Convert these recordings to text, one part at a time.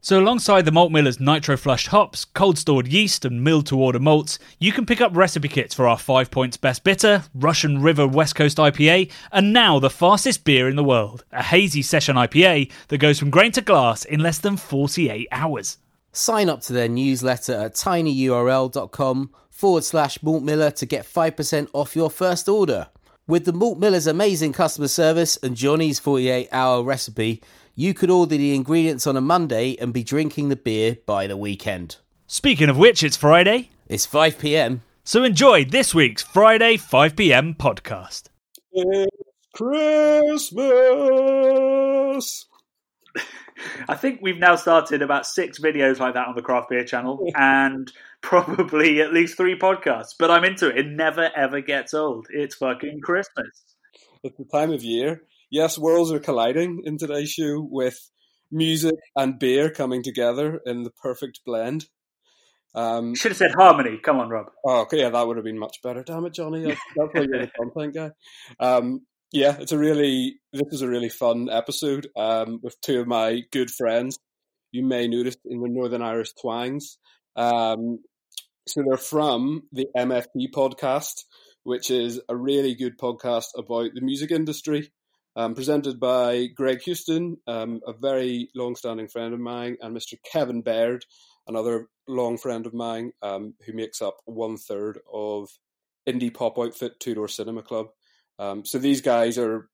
So, alongside the Malt Miller's nitro flushed hops, cold stored yeast, and milled to order malts, you can pick up recipe kits for our 5 points best bitter, Russian River West Coast IPA, and now the fastest beer in the world, a hazy session IPA that goes from grain to glass in less than 48 hours. Sign up to their newsletter at tinyurl.com forward slash Malt Miller to get 5% off your first order. With the Malt Miller's amazing customer service and Johnny's 48 hour recipe, you could order the ingredients on a Monday and be drinking the beer by the weekend. Speaking of which, it's Friday. It's 5 pm. So enjoy this week's Friday 5pm podcast. It's Christmas. I think we've now started about six videos like that on the Craft Beer channel and probably at least three podcasts. But I'm into it. It never ever gets old. It's fucking Christmas. It's the time of year. Yes, worlds are colliding in today's show with music and beer coming together in the perfect blend. Um, Should have said harmony. Come on, Rob. oh, okay, yeah, that would have been much better. Damn it, Johnny. That's, why you're the content guy. Um, yeah, it's a really, this is a really fun episode um, with two of my good friends. You may notice in the Northern Irish twangs. Um, so they're from the MFT podcast, which is a really good podcast about the music industry um, presented by Greg Houston, um, a very long-standing friend of mine, and Mr. Kevin Baird, another long friend of mine, um, who makes up one third of indie pop outfit Two Door Cinema Club. Um, so these guys are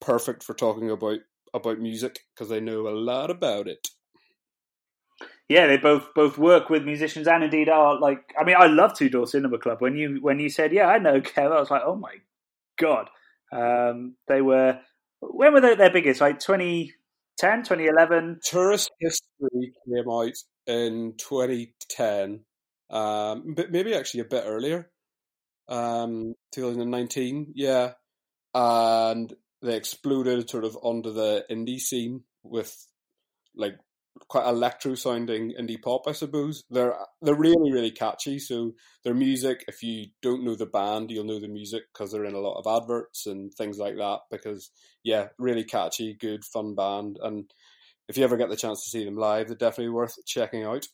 perfect for talking about about music because they know a lot about it. Yeah, they both both work with musicians and indeed are like. I mean, I love Two Door Cinema Club. When you when you said, "Yeah, I know Kev," I was like, "Oh my god!" Um, they were when were they their biggest? Like 2010, 2011? Tourist History came out in 2010, um, but maybe actually a bit earlier, um, 2019. Yeah, and they exploded sort of onto the indie scene with like quite electro sounding indie pop, I suppose. They're they're really really catchy. So their music, if you don't know the band, you'll know the music because they're in a lot of adverts and things like that. Because yeah, really catchy, good, fun band. And if you ever get the chance to see them live, they're definitely worth checking out.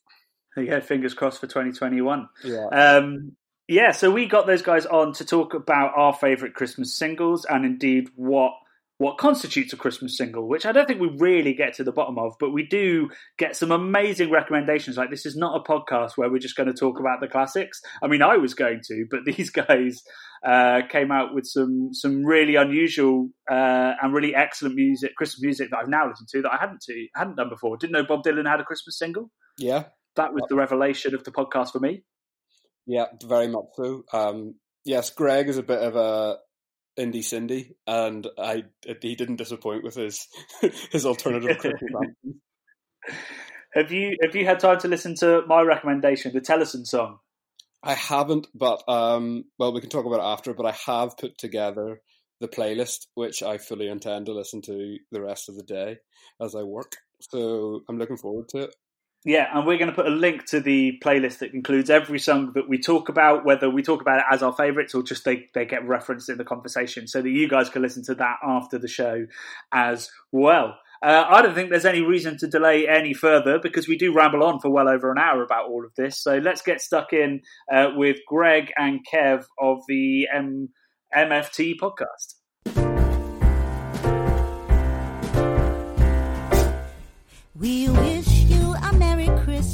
Yeah, fingers crossed for 2021. Yeah. Um, yeah, so we got those guys on to talk about our favourite Christmas singles and indeed what what constitutes a Christmas single, which I don't think we really get to the bottom of, but we do get some amazing recommendations. Like this is not a podcast where we're just going to talk about the classics. I mean, I was going to, but these guys uh, came out with some some really unusual uh, and really excellent music, Christmas music that I've now listened to that I hadn't to hadn't done before. Didn't know Bob Dylan had a Christmas single. Yeah, that was the revelation of the podcast for me. Yeah, very much so. Um, yes, Greg is a bit of a indie Cindy, and I he didn't disappoint with his his alternative. Have you have you had time to listen to my recommendation, the Tellison song? I haven't, but um, well, we can talk about it after. But I have put together the playlist, which I fully intend to listen to the rest of the day as I work. So I'm looking forward to it. Yeah, and we're going to put a link to the playlist that includes every song that we talk about, whether we talk about it as our favourites or just they, they get referenced in the conversation, so that you guys can listen to that after the show as well. Uh, I don't think there's any reason to delay any further because we do ramble on for well over an hour about all of this. So let's get stuck in uh, with Greg and Kev of the M- MFT podcast.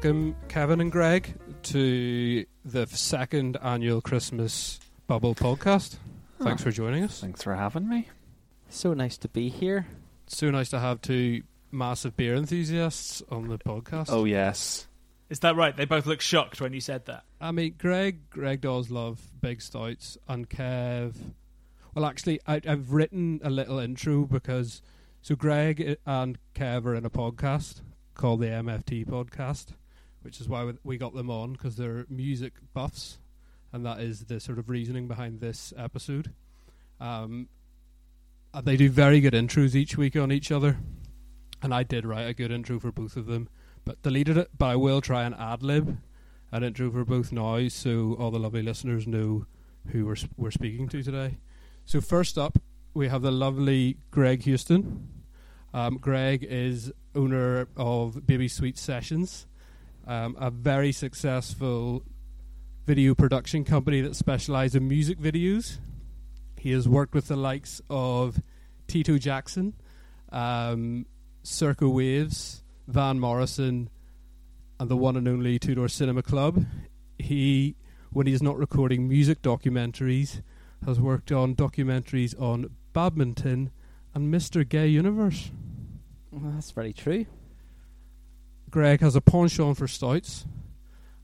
welcome, Kevin and Greg, to the second annual Christmas Bubble podcast. Thanks for joining us. Thanks for having me. So nice to be here. So nice to have two massive beer enthusiasts on the podcast. Oh yes, Is that right? They both look shocked when you said that. I mean, Greg, Greg does love big stouts, and Kev. Well, actually, I, I've written a little intro because so Greg uh, and Kev are in a podcast called the MFT podcast, which is why we- got them on because they're music buffs, and that is the sort of reasoning behind this episode. Um, they do very good intros each week on each other, and I did write a good intro for both of them, but deleted it. But I will try and ad lib an intro for both now, so all the lovely listeners know who we're s- we're speaking to today. So first up, we have the lovely Greg Houston. Um, Greg is owner of Baby Sweet Sessions, um, a very successful video production company that specialises in music videos. He has worked with the likes of Tito Jackson, um, Circa Waves, Van Morrison, and the one and only Two Door Cinema Club. He, when he's not recording music documentaries, has worked on documentaries on badminton and Mr. Gay Universe. Well, that's very true. Greg has a penchant for stouts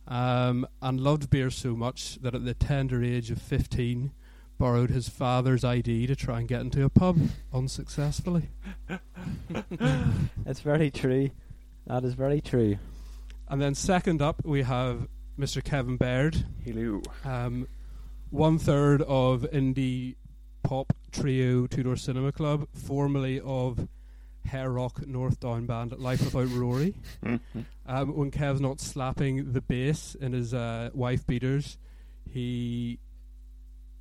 um, and loved beer so much that at the tender age of 15 borrowed his father's ID to try and get into a pub unsuccessfully. It's very true. That is very true. And then second up we have Mr. Kevin Baird, hello. um, one third of indie pop trio Two Door Cinema Club, formerly of hair rock North Down band Life Without Rory. Um, when Kev's not slapping the bass in his uh, wife beaters, he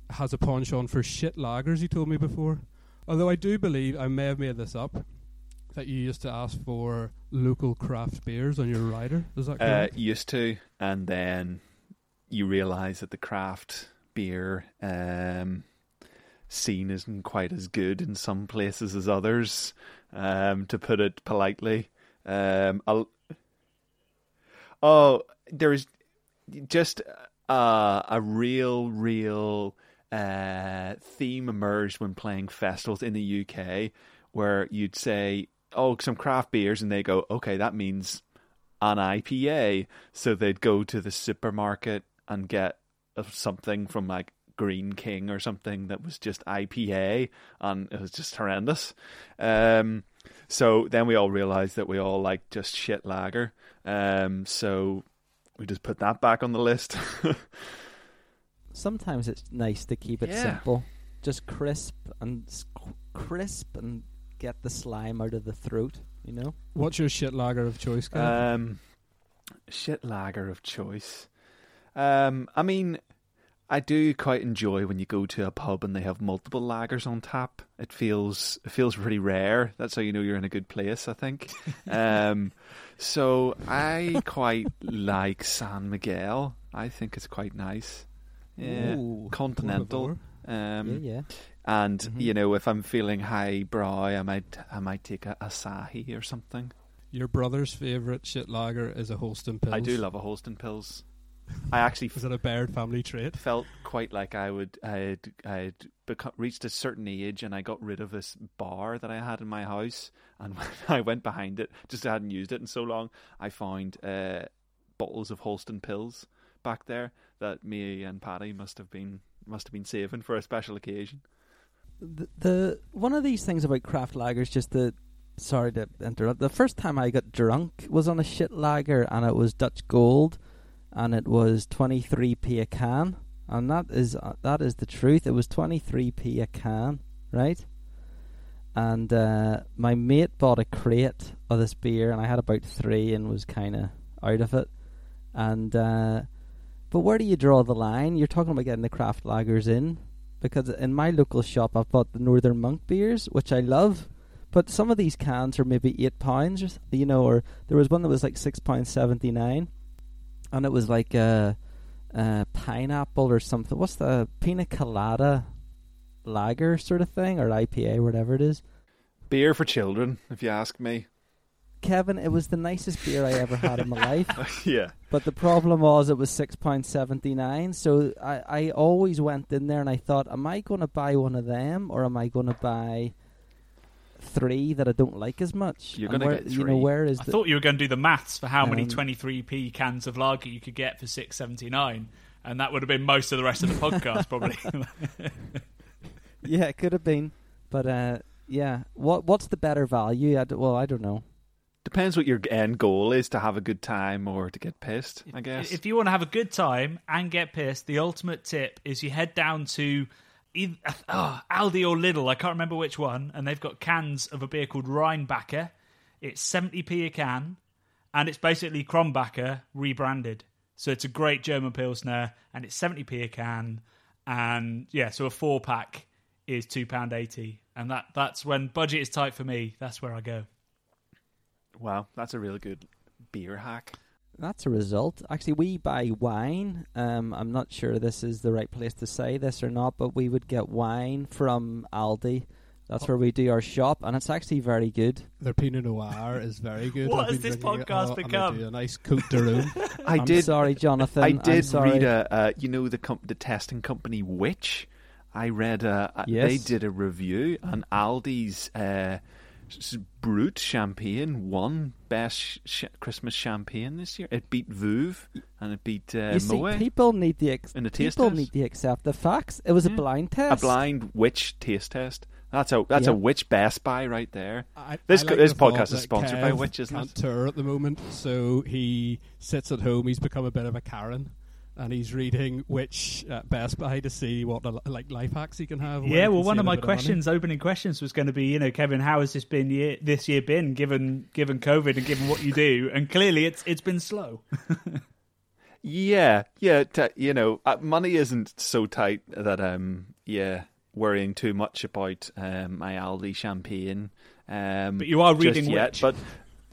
has a penchant for shit lagers. He told me before. Although I do believe I may have made this up, that you used to ask for local craft beers on your rider. Is that correct? Uh, correct? used to, and then you realise that the craft beer um, scene isn't quite as good in some places as others. Um, to put it politely, um, oh, there's just uh, a real, real uh, theme emerged when playing festivals in the UK, where you'd say, "Oh, some craft beers," and they go, "Okay, that means an IPA." So they'd go to the supermarket and get uh, something from like Greene King or something that was just IPA, and it was just horrendous. Um, so then we all realized that we all like just shit lager. Um, so we just put that back on the list. Sometimes it's nice to keep it Yeah. simple, just crisp and crisp and get the slime out of the throat. You know. What's your shit lager of choice, Kev? Um, shit lager of choice. Um, I mean, I do quite enjoy when you go to a pub and they have multiple lagers on tap. It feels it feels pretty rare. That's how you know you're in a good place. I think. um, so I quite like San Miguel. I think it's quite nice. Yeah, Ooh, continental. Um, yeah, yeah. and Mhm. you know, if I'm feeling highbrow, I might I might take a Asahi or something. Your brother's favourite shit lager is a Holsten Pils. I do love a Holsten Pils. I actually was it a Baird family trait? felt quite like I would I had I had beco- reached a certain age and I got rid of this bar that I had in my house and when I went behind it just I hadn't used it in so long I found uh, bottles of Holsten Pils back there that me and Paddy must have been must have been saving for a special occasion. the, the one of these things about craft lagers just the sorry to interrupt the first time i got drunk was on a shit lager and it was dutch gold and it was 23p a can. And that is uh, that is the truth. It was 23p a can right? And uh, my mate bought a crate of this beer and i had about three and was kind of out of it. And uh, but where do you draw the line? You're talking about getting the craft lagers in. Because in my local shop I've bought the Northern Monk beers, which I love. But some of these cans are maybe eight pounds, you know, or there was one that was like six pounds seventy nine, and it was like a, a pineapple or something. What's the pina colada lager sort of thing, or IPA, whatever it is? Beer for children, if you ask me. Kevin, it was the nicest beer I ever had in my life. yeah. But the problem was it was six pounds seventy nine. So I, I always went in there and I thought, am I going to buy one of them or am I going to buy three that I don't like as much? You're gonna where- get You know three. where is I the thought you were going to do the maths for how many Um, 23p cans of lager you could get for 6.79, and that would have been most of the rest of the podcast, probably. yeah, it could have been, but uh, yeah. What what's the better value? I d- well, I don't know. Depends what your end goal is to have a good time or to get pissed, I guess. If you want to have a good time and get pissed, the ultimate tip is you head down to either, oh, Aldi or Lidl. I can't remember which one, and they've got cans of a beer called Rheinbacher. It's 70p a can, and it's basically Krombacher rebranded. So it's a great German Pilsner, and it's 70p a can. And yeah, so a four pack is £2.80. And that, that's when budget is tight for me, that's where I go. wow, that's a really good beer hack. That's a result. Actually, we buy wine. Um, I'm not sure this is the right place to say this or not, but we would get wine from Aldi. That's where we do our shop, and it's actually very good. Their Pinot Noir is very good. What I've has this drinking it podcast a become? I do a nice Cote de Rhone. I I'm did sorry, Jonathan. I did sorry. read a, uh, you know, the com- the testing company Which. I read a, a they did a review and Aldi's uh, s- Brut champagne won best sh- sh- Christmas champagne this year. It beat Veuve and it beat uh, you see, Moet. people need the ex- In the taste people test? need to accept the facts. It was Yeah. a blind test, a blind Which taste test. That's a that's a Yeah. Which Best Buy right there. I, This I like this the podcast is sponsored by Kev Which, isn't can't it? tour at the moment, so he sits at home. He's become a bit of a Karen, and he's reading which uh, Best Buy to see what uh, like life hacks he can have. Yeah, well, one of my bit money. questions, opening questions, was going to be, you know, Kevin, how has this been year, this year been, given given COVID and given what you do? And clearly, it's it's been slow. Yeah, yeah. T- you know, uh, money isn't so tight that um, yeah, worrying too much about um, my Aldi champagne. Um, But you are reading yet, Which. but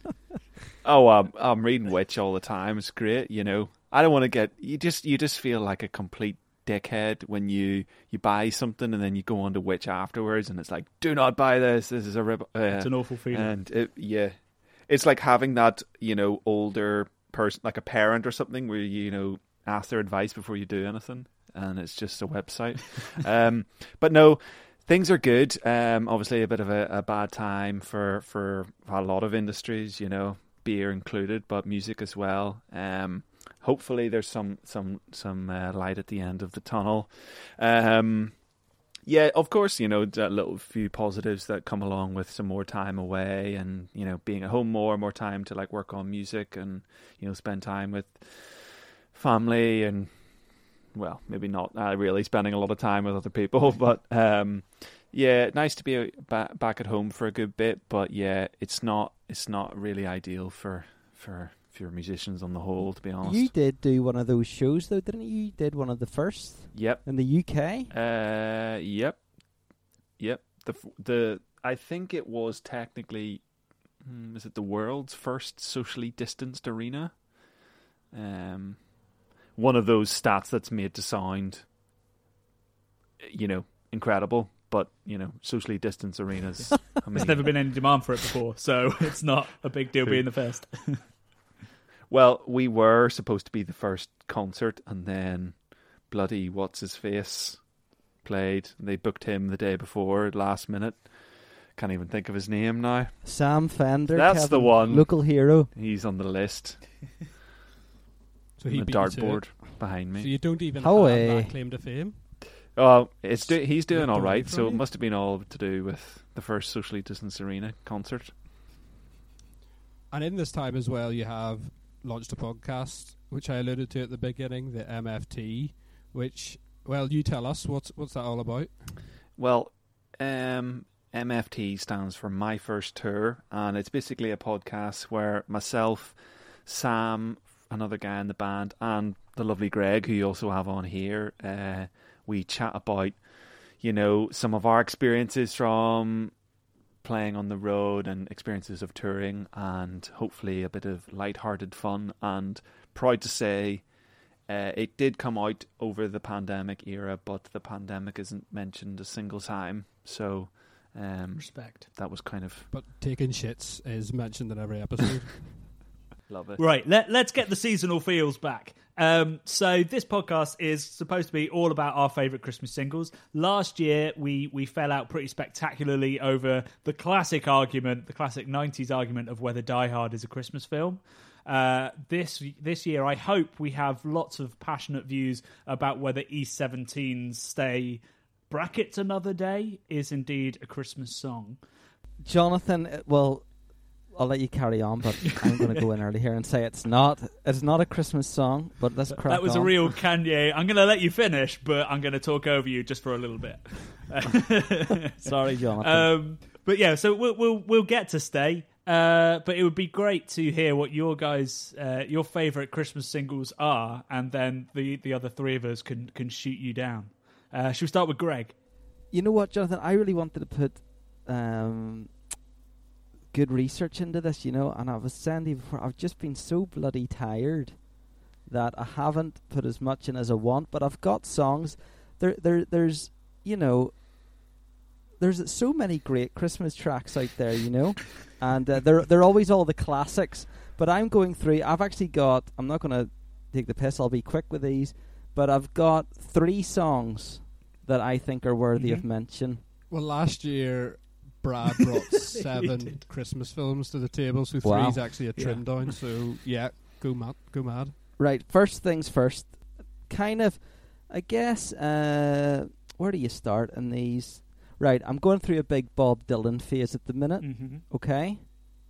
oh, um, I'm reading Which all the time. It's great. You know, I don't want to get you just you just feel like a complete dickhead when you you buy something and then you go on to Which afterwards and it's like, do not buy this. This is a rib. Uh, It's an awful feeling. and it, yeah, it's like having that you know older person, like a parent or something, where you, you know ask their advice before you do anything, and it's just a website. um, but no, things are good. Um, obviously, a bit of a, a bad time for for a lot of industries, you know, beer included, but music as well. Um, hopefully, there's some some some uh, light at the end of the tunnel. Um, yeah, of course, you know, a little few positives that come along with some more time away and, you know, being at home more, more time to like work on music and, you know, spend time with family and, well, maybe not uh, really spending a lot of time with other people, but, um, yeah, nice to be back, back at home for a good bit, but yeah, it's not, it's not really ideal for, for, for musicians on the whole, to be honest. You did do one of those shows, though, didn't you? You did one of the first Yep. in the UK. Uh, yep, yep. The the I think it was technically, hmm, is it the world's first socially distanced arena? Um, one of those stats that's made to sound, you know, incredible, but you know, socially distanced arenas. I mean, There's never been any demand for it before, so it's not a big deal True. being the first. Well, we were supposed to be the first concert, and then bloody what's his face played. They booked him the day before, last minute. Can't even think of his name now. Sam Fender. That's the one. Local hero. He's on the list. So on he the beat you to it. dartboard behind me. So me. you don't even How, have that claim to fame. Oh, it's do- he's doing Ripped all away So it must have been all to do with the first socially distanced arena concert. And in this time as well, you have launched a podcast, which I alluded to at the beginning, the MFT, which, well, you tell us what's what's that all about? Well, um, MFT stands for My First Tour, and it's basically a podcast where myself, Sam, another guy in the band, and the lovely Greg, who you also have on here, uh, we chat about, you know, some of our experiences from playing on the road and experiences of touring, and hopefully a bit of light-hearted fun. And proud to say, uh, it did come out over the pandemic era, but the pandemic isn't mentioned a single time. So Um, Respect. that was kind of But taking shits is mentioned in every episode. love it. Right, let, let's get the seasonal feels back. Um, so this podcast is supposed to be all about our favourite Christmas singles. Last year, we we fell out pretty spectacularly over the classic argument, the classic '90s argument of whether Die Hard is a Christmas film. Uh, this this year, I hope we have lots of passionate views about whether East 17's "Stay" brackets another day is indeed a Christmas song. Jonathan, uh, well, I'll let you carry on, but I'm going to go in early here and say it's not. It's not a Christmas song, but let's crack That was a real Kanye. I'm going to let you finish, but I'm going to talk over you just for a little bit. Sorry, Jonathan. um, but yeah, so we'll we'll, we'll get to stay. Uh, but it would be great to hear what your guys, uh, your favorite Christmas singles are, and then the, the other three of us can can shoot you down. Uh, should we start with Greg? you know what, Jonathan? I really wanted to put um, good research into this, you know, and I was saying to before, I've just been so bloody tired that I haven't put as much in as I want, but I've got songs. There, there, there's, you know, there's so many great Christmas tracks out there, you know, and uh, they're they're always all the classics. But I'm going through. I've actually got. I'm not going to take the piss. I'll be quick with these. But I've got three songs that I think are worthy of Mhm. mention. well, last year Brad brought seven. Christmas films to the table, so Wow. three's actually a Yeah. trim down. So yeah, go mad, go mad. Right. First things first. Kind of. I guess. Uh, where do you start in these? Right. I'm going through a big Bob Dylan phase at the minute. Mm-hmm. Okay.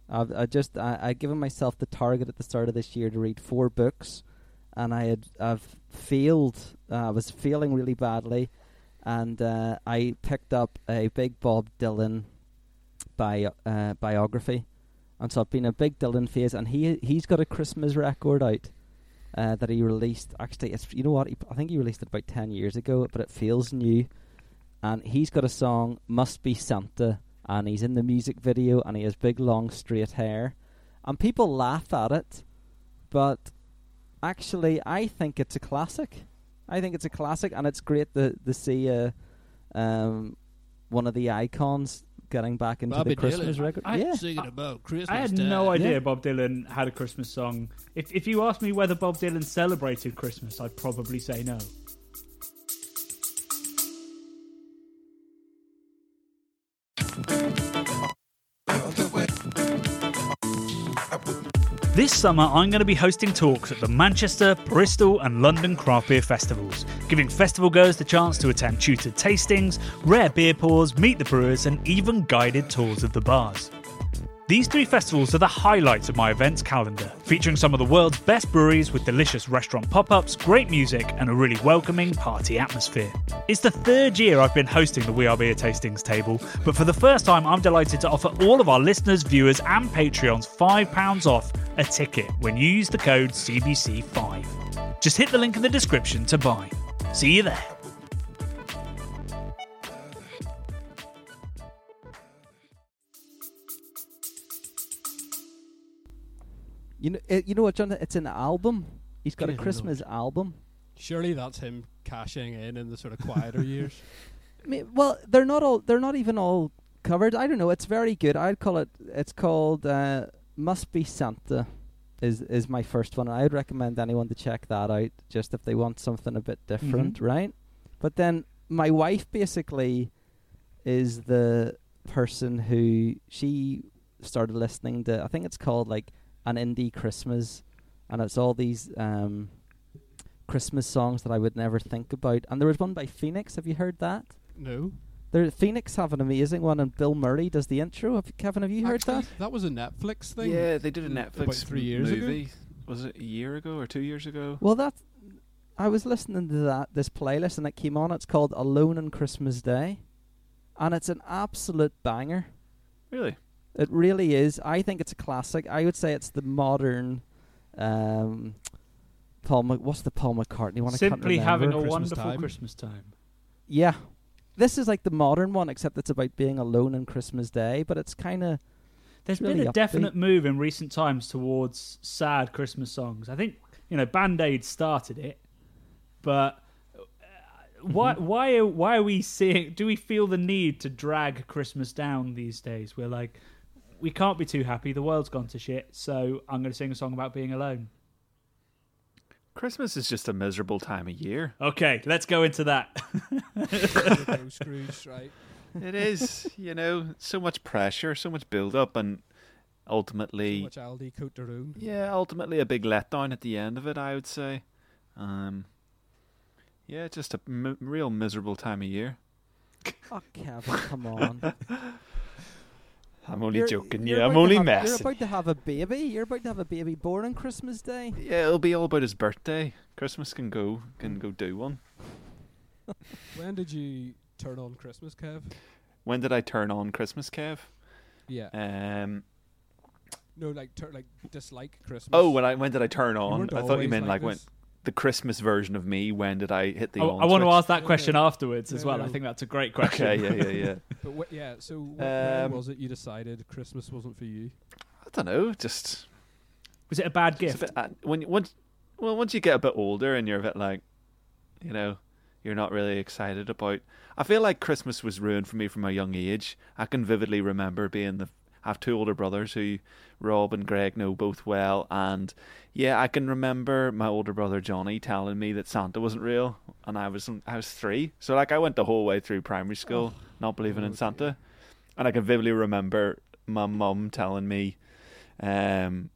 I've I just I I given myself the target at the start of this year to read four books, and I had I've failed. Uh, I was failing really badly, and uh, I picked up a big Bob Dylan uh, biography, and so I've been a big Dylan phase, and he he's got a Christmas record out. Uh, that he released. Actually it's you know what? He, I think he released it about 10 years ago but it feels new. And he's got a song must be Santa and he's in the music video and he has big long straight hair. And people laugh at it but actually I think it's a classic. I think it's a classic and it's great to, to see uh, um, one of the icons getting back into Bobby the Christmas Dylan. record I- yeah Singing about Christmas. I had time. no idea Yeah. Bob Dylan had a Christmas song. If if you asked me whether Bob Dylan celebrated Christmas, I'd probably say no. This summer, I'm going to be hosting talks at the Manchester, Bristol, and London craft beer festivals, giving festival goers the chance to attend tutored tastings, rare beer pours, meet the brewers, and even guided tours of the bars. These three festivals are the highlights of my events calendar, featuring some of the world's best breweries with delicious restaurant pop ups, great music, and a really welcoming party atmosphere. It's the third year I've been hosting the We Are Beer Tastings table, but for the first time, I'm delighted to offer all of our listeners, viewers, and Patreons £5 off a ticket when you use the code CBC5. Just hit the link in the description to buy. See you there. You know it, you know what John it's an album he's got a Good lord. Christmas album Surely that's him cashing in in the sort of quieter years. I mean, well, they're not all. They're not even all covered. I don't know. It's very good. I'd call it. It's called uh, "Must Be Santa." Is is my first one. I'd recommend anyone to check that out, just if they want something a bit different, right? But then my wife basically is the person who she started listening to. I think it's called like an indie Christmas, and it's all these um, Christmas songs that I would never think about. And there was one by Phoenix. Have you heard that? no, There, Phoenix have an amazing one, and Bill Murray does the intro. Have, Kevin, have you heard Actually, that? That was a Netflix thing. Yeah, they did a about Netflix three years ago. movie. Was it a year ago or two years ago? Well, that I was listening to that this playlist, and it came on. It's called "Alone on Christmas Day," and it's an absolute banger. Really? It really is. I think it's a classic. I would say it's the modern. Um, Paul, Mc- what's the Paul McCartney one? I can't Simply having a. Christmas wonderful time. Christmas time. Yeah, this is like the modern one, except it's about being alone on Christmas Day. But it's kind of There's really been a upbeat. definite move in recent times towards sad Christmas songs. I think you know Band Aid started it, but uh, why why are, why are we seeing? Do we feel the need to drag Christmas down these days? We're like, we can't be too happy. The world's gone to shit. So I'm going to sing a song about being alone. Christmas is just a miserable time of year. Okay, let's go into that. Go Scrooge, right? It is, you know, so much pressure, so much build up, and So ultimately, much Aldi Cote de Rhone. yeah, ultimately a big letdown at the end of it. I would say, um, yeah, just a m- real miserable time of year. Oh, Kevin, come on. I'm only You're- joking. you're Yeah, I'm only have- You're about to have a baby. You're about to have a baby born on Christmas Day. Yeah, it'll be all about his birthday. Christmas can go, can go do one. When did you turn on Christmas, Kev? When did I turn on Christmas, Kev? Yeah. Um, no, like tur- like dislike Christmas. oh, when I when did I turn on? I thought you meant like, when this. The Christmas version of me. When did I hit the? I, on I want to ask that question no. afterwards as No, well. no. I think that's a great question. Okay, yeah, yeah, yeah. But wh- yeah, so wh- Um, when was it you decided Christmas wasn't for you? I don't know. Just Was it a bad It's a gift? bit, uh, when once well once you get a bit older and you're a bit like you know you're not really excited about I feel like Christmas was ruined for me from a young age. I can vividly remember being the I have two older brothers who Rob and Greg know both well and yeah, I can remember my older brother Johnny telling me that Santa wasn't real and I was I was 3. So like I went the whole way through primary school not believing in okay. Santa. And I can vividly remember my mum telling me um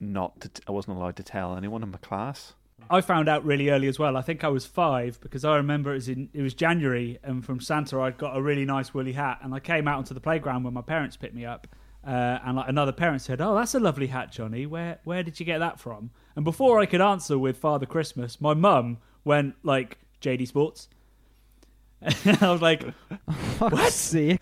not to t- I wasn't allowed to tell anyone in my class. I found out really early as well. I think I was five because I remember it was in it was January, and from Santa I'd got a really nice woolly hat, and I came out onto the playground when my parents picked me up, uh, and like another parent said, "Oh, that's a lovely hat, Johnny. Where where did you get that from?" And before I could answer with Father Christmas, my mum went like JD Sports. I was like, Fuck's sake.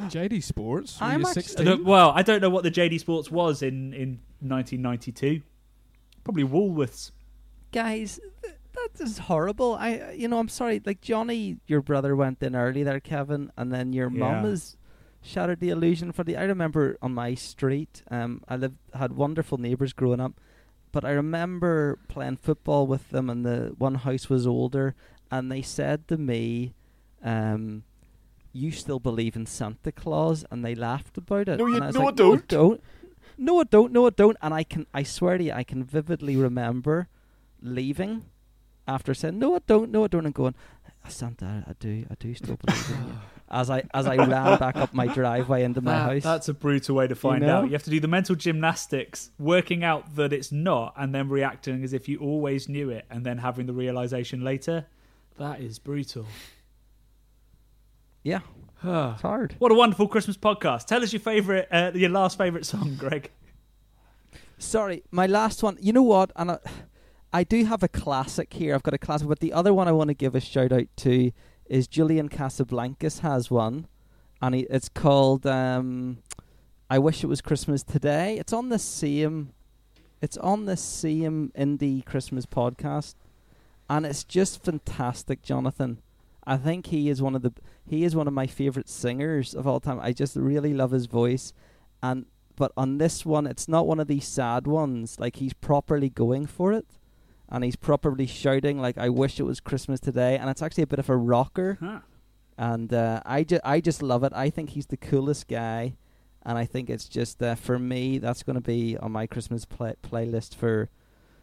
JD Sports. Were I'm you actually- 16? don't- well, I don't know what the JD Sports was in in 1992. Probably Woolworths. Guys, th- that is horrible. I, you know, I'm sorry. Like Johnny, your brother went in early there, Kevin, and then your mum Yeah. has shattered the illusion for the. I remember on my street, um, I lived had wonderful neighbours growing up, but I remember playing football with them, and the one house was older, and they said to me, um. You still believe in Santa Claus, and they laughed about it. No, you- and I was no, I don't." don't. No, I don't. No, I don't. And I can, I swear to you, I can vividly remember leaving after saying, "No, I don't. No, I don't," and going, "Ah, "Santa, I do. I do still believe in you." As I as I ran back up my driveway into my That- house. That's a brutal way to find know? out. You have to do the mental gymnastics, working out that it's not, and then reacting as if you always knew it, and then having the realization later. That is brutal. yeah, it's hard. What a wonderful Christmas podcast. Tell us your favorite, uh, your last favorite song, Greg. Sorry, my last one. You know what? And I, I do have a classic here. I've got a classic, but the other one I want to give a shout out to is Julian Casablancas has one, and he, it's called um, "I Wish It Was Christmas Today." It's on the same, it's on the same indie Christmas podcast, and it's just fantastic, Jonathan. I think he is one of the he is one of my favorite singers of all time. I just really love his voice, and but on this one, it's not one of these sad ones. Like he's properly going for it, and he's properly shouting like, "I wish it was Christmas today," and it's actually a bit of a rocker. Huh. And uh, I ju- I just love it. I think he's the coolest guy, and I think it's just uh, for me that's going to be on my Christmas play- playlist for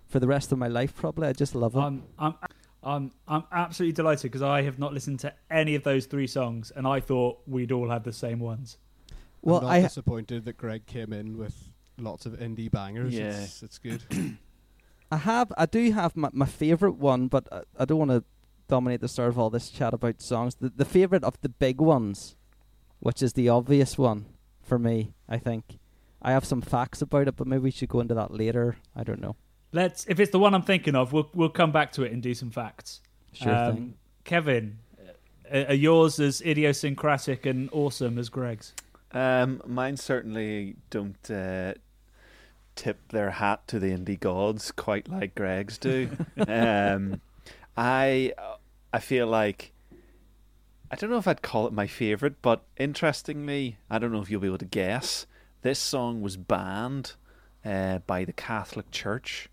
for the rest of my life. Probably, I just love it. I'm, I'm, I'm, I'm absolutely delighted because I have not listened to any of those three songs, and I thought we'd all have the same ones. Well, I'm not I disappointed that Greg came in with lots of indie bangers. Yeah. It's, it's good. I have, I do have my, my favorite one, but I, I don't want to dominate the start of all this chat about songs. The the favorite of the big ones, which is the obvious one for me. I think I have some facts about it, but maybe we should go into that later. I don't know. Let's, if it's the one I'm thinking of, we'll we'll come back to it and do some facts. Sure Um, thing. Kevin, uh, are yours as idiosyncratic and awesome as Greg's? Um, mine certainly don't uh, tip their hat to the indie gods quite like Greg's do. um, I I feel like I don't know if I'd call it my favorite, but interestingly, I don't know if you'll be able to guess. This song was banned uh, by the Catholic Church.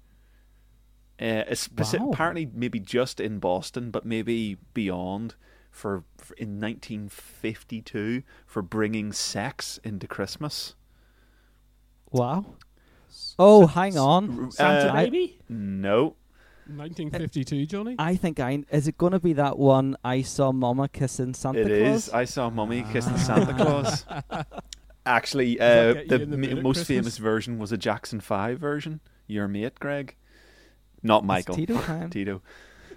Uh, speci- Wow. Apparently, maybe just in Boston, but maybe beyond. For, for in 1952 for bringing sex into Christmas. Wow. Oh, hang on. Santa Uh, baby. No, 1952, Johnny. I think I is it going to be that one I saw Mama kissing Santa it Claus? is. I saw Mummy kissing Santa Claus. Actually, that uh, get you the in the m- mood at most Christmas? famous version was a Jackson Five version. Your mate, Greg, not It's Michael. Tito time. Tito.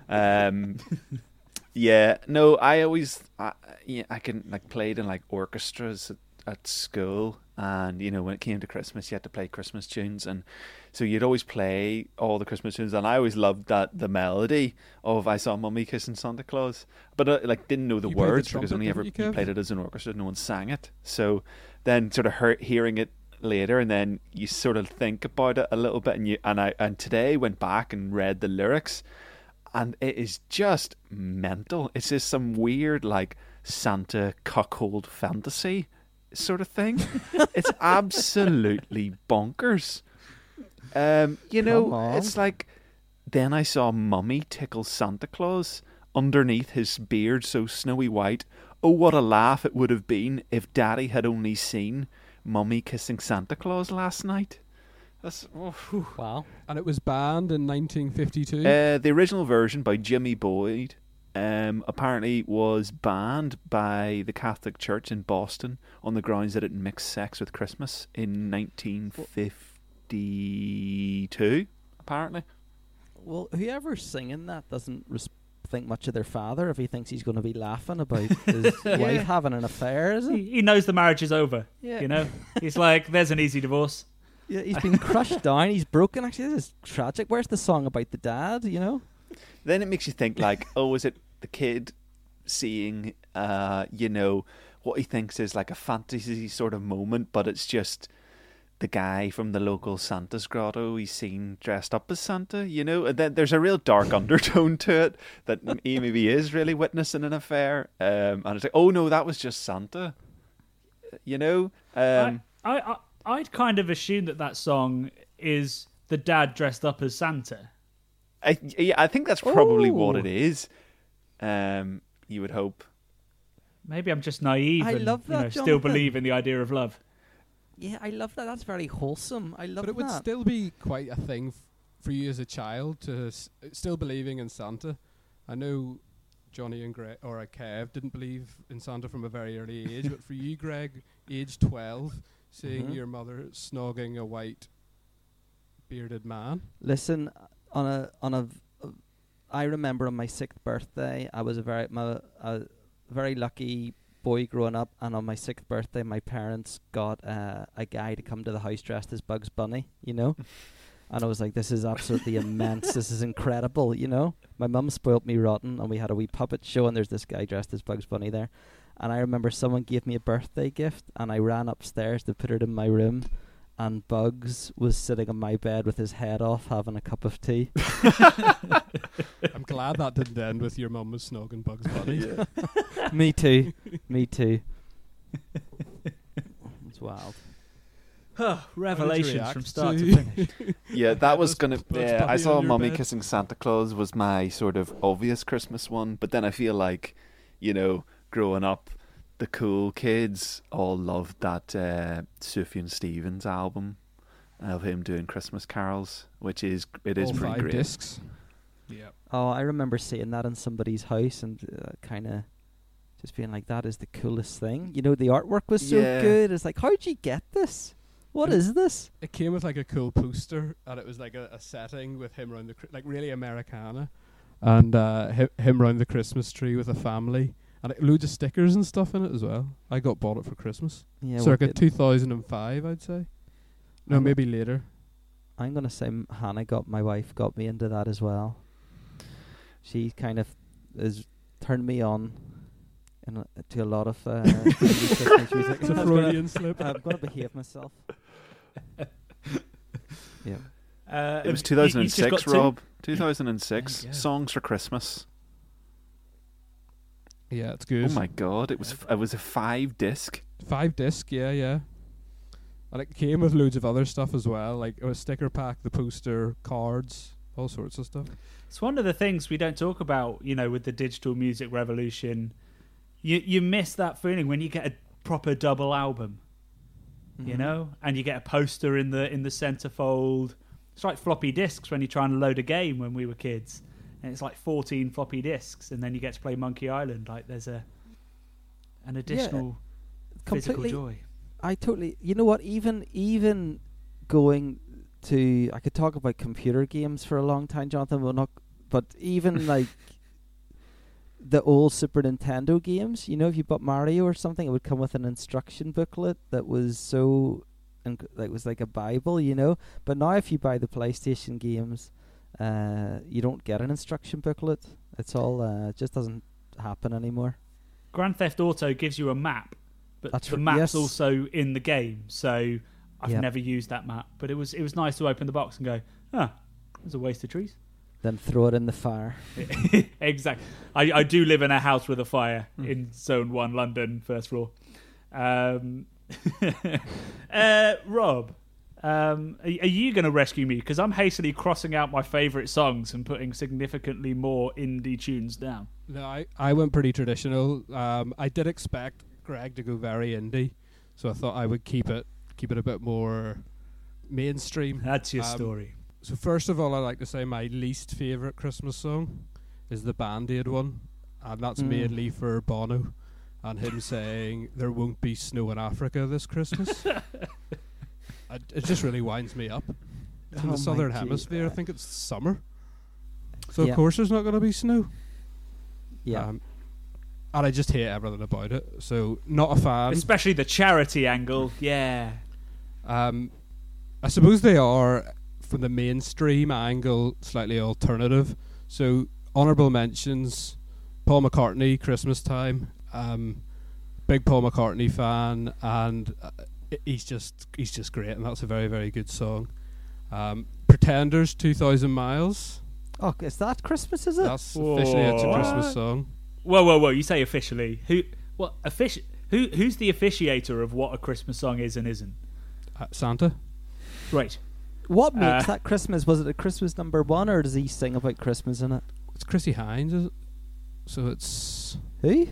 Um, yeah, no, I always, I, yeah, I can like played in like orchestras at, at school, and you know when it came to Christmas, you had to play Christmas tunes, and so you'd always play all the Christmas tunes, and I always loved that the melody of "I Saw Mummy Kissing Santa Claus," but I, like didn't know the You played the words because only ever you, you played it as an orchestra, no one sang it. So then, sort of hear, hearing it later, and then you sort of think about it a little bit, and you and I and today went back and read the lyrics, and it is just mental. It's just some weird like Santa cuckold fantasy sort of thing. it's absolutely bonkers. Um, you know, it's like then I saw Mummy tickle Santa Claus underneath his beard so snowy white. Oh, what a laugh it would have been if Daddy had only seen Mummy kissing Santa Claus last night. That's oh, whew. Wow. and it was banned in 1952. Uh, the original version by Jimmy Boyd um, apparently was banned by the Catholic Church in Boston on the grounds that it mixed sex with Christmas in 1952. Apparently, Well, whoever's singing that doesn't res- think much of their father if he thinks he's going to be laughing about his wife having an affair, is He, he knows the marriage is over. Yeah. You know, he's like, "There's an easy divorce." Yeah, he's been crushed down. He's broken. Actually, this is tragic. Where's the song about the dad? You know. then it makes you think like, oh, is it the kid seeing, uh, you know, what he thinks is like a fantasy sort of moment, but it's just the guy from the local Santa's grotto he's seen dressed up as Santa, you know, and then there's a real dark undertone to it that he maybe is really witnessing an affair, um, and it's like, oh no, that was just Santa, you know. Um, I, I, I, I'd kind of assume that that song is the dad dressed up as Santa. I, yeah, I think that's probably what Oh. it is. Um, you would hope. Maybe I'm just naive I and love you know, that, still Jonathan. believe in the idea of love. Yeah, I love that. That's very wholesome. I love that. but it would that. still be quite a thing f- for you as a child to s- still believing in Santa. I know Johnny and Greg or uh, Kev didn't believe in Santa from a very early age, but for you, Greg, age twelve, seeing Mhm. your mother snogging a white bearded man. Listen, on a on a, I remember on my sixth birthday, I was a very my, a very lucky boy growing up, and on my sixth birthday, my parents got uh, a guy to come to the house dressed as Bugs Bunny. You know. And I was like, this is absolutely immense. This is incredible, you know? My mum spoilt me rotten, and we had a wee puppet show, and there's this guy dressed as Bugs Bunny there. And I remember someone gave me a birthday gift, and I ran upstairs to put it in my room, and Bugs was sitting on my bed with his head off, having a cup of tea. I'm glad that didn't end with your mum was snogging Bugs Bunny. me too. Me too. It's wild. Revelations react from start to- to finish. Yeah, that was gonna. Yeah, I saw your Mummy bed. kissing Santa Claus was my sort of obvious Christmas one, but then I feel like, you know, growing up, the cool kids all loved that uh, Sufjan Stevens album of him doing Christmas carols, which is it is All pretty five great. discs. Yeah. Oh, I remember seeing that in somebody's house and uh, kind of just being like, that is the coolest thing. You know, the artwork was so Yeah. good. It's like, how'd you get this? What Mm. is this? It came with like a cool poster, and it was like a, a setting with him around the cri- like really Americana, and uh, hi- him around the Christmas tree with a family, and it, loads of stickers and stuff in it as well. I got bought it for Christmas, Yeah, circa wicked. 2005, I'd say. No, I'm- maybe later. I'm gonna say Hannah got my wife got me into that as well. She kind of is turned me on in a, to a lot of uh, music. It's a I'm gonna- Freudian slip. I'm gonna behave myself. Yeah. Uh, It was you- you've just 2006. Rob. 2006. There you go. Songs for Christmas. Yeah, it's oh good. Oh my god! It was it was a five disc. Five disc, yeah, yeah. And it came with loads of other stuff as well, like a sticker pack, the poster, cards, all sorts of stuff. It's one of the things we don't talk about, you know, with the digital music revolution. You you miss that feeling when you get a proper double album, you mm-hmm. know, and you get a poster in the in the centerfold. It's like floppy disks when you're trying to load a game when we were kids, and it's like 14 floppy disks, and then you get to play Monkey Island. Like there's a an additional physical completely. joy. I totally. You know what? Even even going to, I could talk about computer games for a long time, Jonathan. But not. But even like the old Super Nintendo games, you know, if you bought Mario or something, it would come with an instruction booklet that was so, inc- that was like a Bible, you know. But now, if you buy the PlayStation games, uh, you don't get an instruction booklet. It's all uh, it just doesn't happen anymore. Grand Theft Auto gives you a map, but That's the r- map's yes. also in the game. So I've Yeah. never used that map, but it was it was nice to open the box and go, ah, there's a waste of trees. Then throw it in the fire. exactly. I, I do live in a house with a fire Hmm. in Zone One, London, first floor. Um, uh, Rob, um, are, are you going to rescue me? Because I'm hastily crossing out my favourite songs and putting significantly more indie tunes down. No, I, I went pretty traditional. Um, I did expect Greg to go very indie, so I thought I would keep it keep it a bit more mainstream. That's your Um, story. So first of all, I like to say my least favorite Christmas song is the Band Aid one, and that's Mm. mainly for Bono and him saying there won't be snow in Africa this Christmas. I, it just really winds me up. It's in Oh my the southern gee- hemisphere. I think it's summer, so Yeah. of course there's not going to be snow. Yeah. Um, and I just hate everything about it. So not a fan. Especially the charity angle. Yeah. Um, I suppose they are from the mainstream angle slightly alternative. So honorable mentions: Paul McCartney, Christmas time. Um, big Paul McCartney fan, and uh, he's just he's just great, and that's a very very good song. Um, Pretenders, Two Thousand Miles. oh, is that Christmas? Is it? That's officially it's a Christmas song. Whoa, whoa, whoa! You say officially? Who? What? Offici- Who? Who's the officiator of what a Christmas song is and isn't? Uh, Santa. Right. What makes Uh, that Christmas? Was it a Christmas number one, or does he sing about Christmas in it? It's Chrissie Hynde, is it? So it's Who?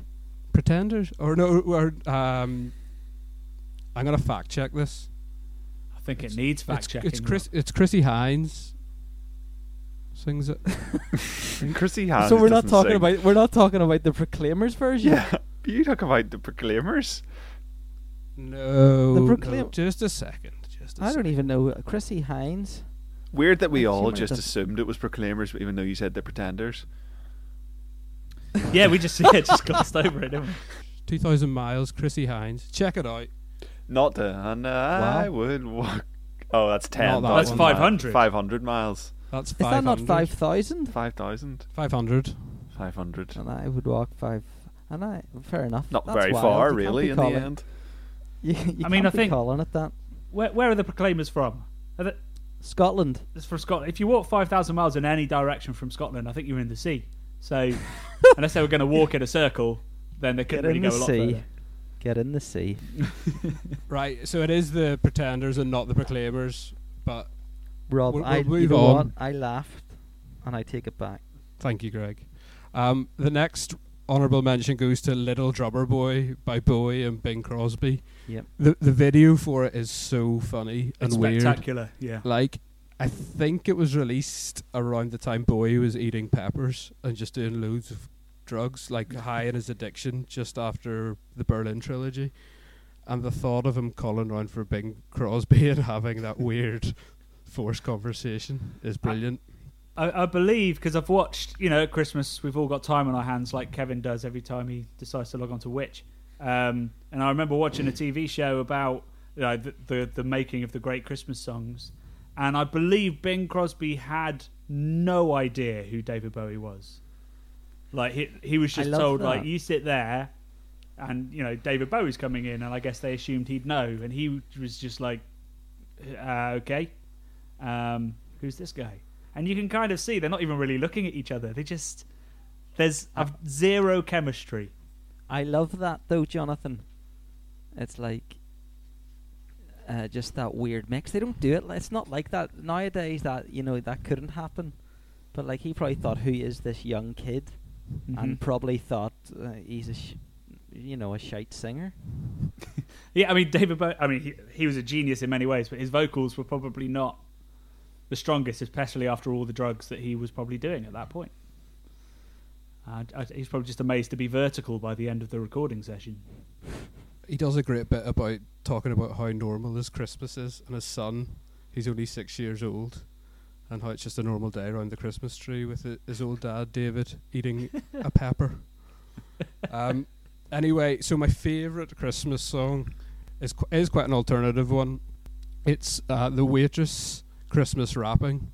Pretenders, or no, or um, I'm gonna fact check this. I think it needs fact it's, checking. It's Chris. It's Chrissie Hynde. Sings it. Chrissie Hynde. so we're not talking sing. about we're not talking about the Proclaimers version. Yeah, you talk about the Proclaimers. No, The no, just a second. Just a I don't second. even know Chrissie Hynde. Weird that we She all just assumed it was Proclaimers, even though you said the Pretenders. Yeah, we just yeah, just glossed over it, didn't we? Two thousand miles. Chrissie Hynde. Check it out. Not the, and I would walk. Oh, that's ten. Not that That's one. 500. Five hundred miles. That's Is that not five thousand? Five thousand. Five hundred. Five hundred. And I would walk five. And I fair enough. Not That's very wild. far, You can't really. be In the calling- end, You, you I can't mean, I be think- calling it that. Where, where are the Proclaimers from? Are they, Scotland. it's from Scotland. If you walk five thousand miles in any direction from Scotland, I think you're in the sea. So unless they were going to walk in a circle, then they couldn't really in go the a lot sea. further. Get in the sea. Right. So it is the Pretenders and not the Proclaimers. But Rob, We'll- I we'll you move know on. what? I laughed, and I take it back. thank you, Greg. Um, the next honorable mention goes to "Little Drummer Boy" by Bowie and Bing Crosby. Yep. The the video for it is so funny and It's weird. spectacular. Yeah. Like, I think it was released around the time Bowie was eating peppers and just doing loads of drugs, like high in his addiction, just after the Berlin trilogy. And the thought of him calling around for Bing Crosby and having that weird forced conversation is brilliant. I, I believe because I've watched, you know, at Christmas we've all got time on our hands, like Kevin does every time he decides to log on to Twitch. Um, and I remember watching a TV show about you know, the, the the making of the great Christmas songs, and I believe Bing Crosby had no idea who David Bowie was. Like he he was just told that. like you sit there, and you know David Bowie's coming in, and I guess they assumed he'd know, and he was just like, uh, okay, um, who's this guy? And you can kind of see they're not even really looking at each other. They just there's a zero chemistry. I love that though, Jonathan. It's like uh, just that weird mix. They don't do it. It's not like that nowadays. That you know that couldn't happen. But like he probably thought, who is this young kid? Mhm. And probably thought uh, he's a, sh- you know, a shite singer. Yeah, I mean, David. Bowie, I mean, he, he was a genius in many ways, but his vocals were probably not the strongest, especially after all the drugs that he was probably doing at that point. Uh, I- he's probably just amazed to be vertical by the end of the recording session. He does a great bit about talking about how normal his Christmas is, and his son, he's only six years old, and how it's just a normal day around the Christmas tree with hi- his old dad David eating a pepper. Um, anyway, so my favourite Christmas song is qu- is quite an alternative one. It's uh, the Waitress Christmas Wrapping,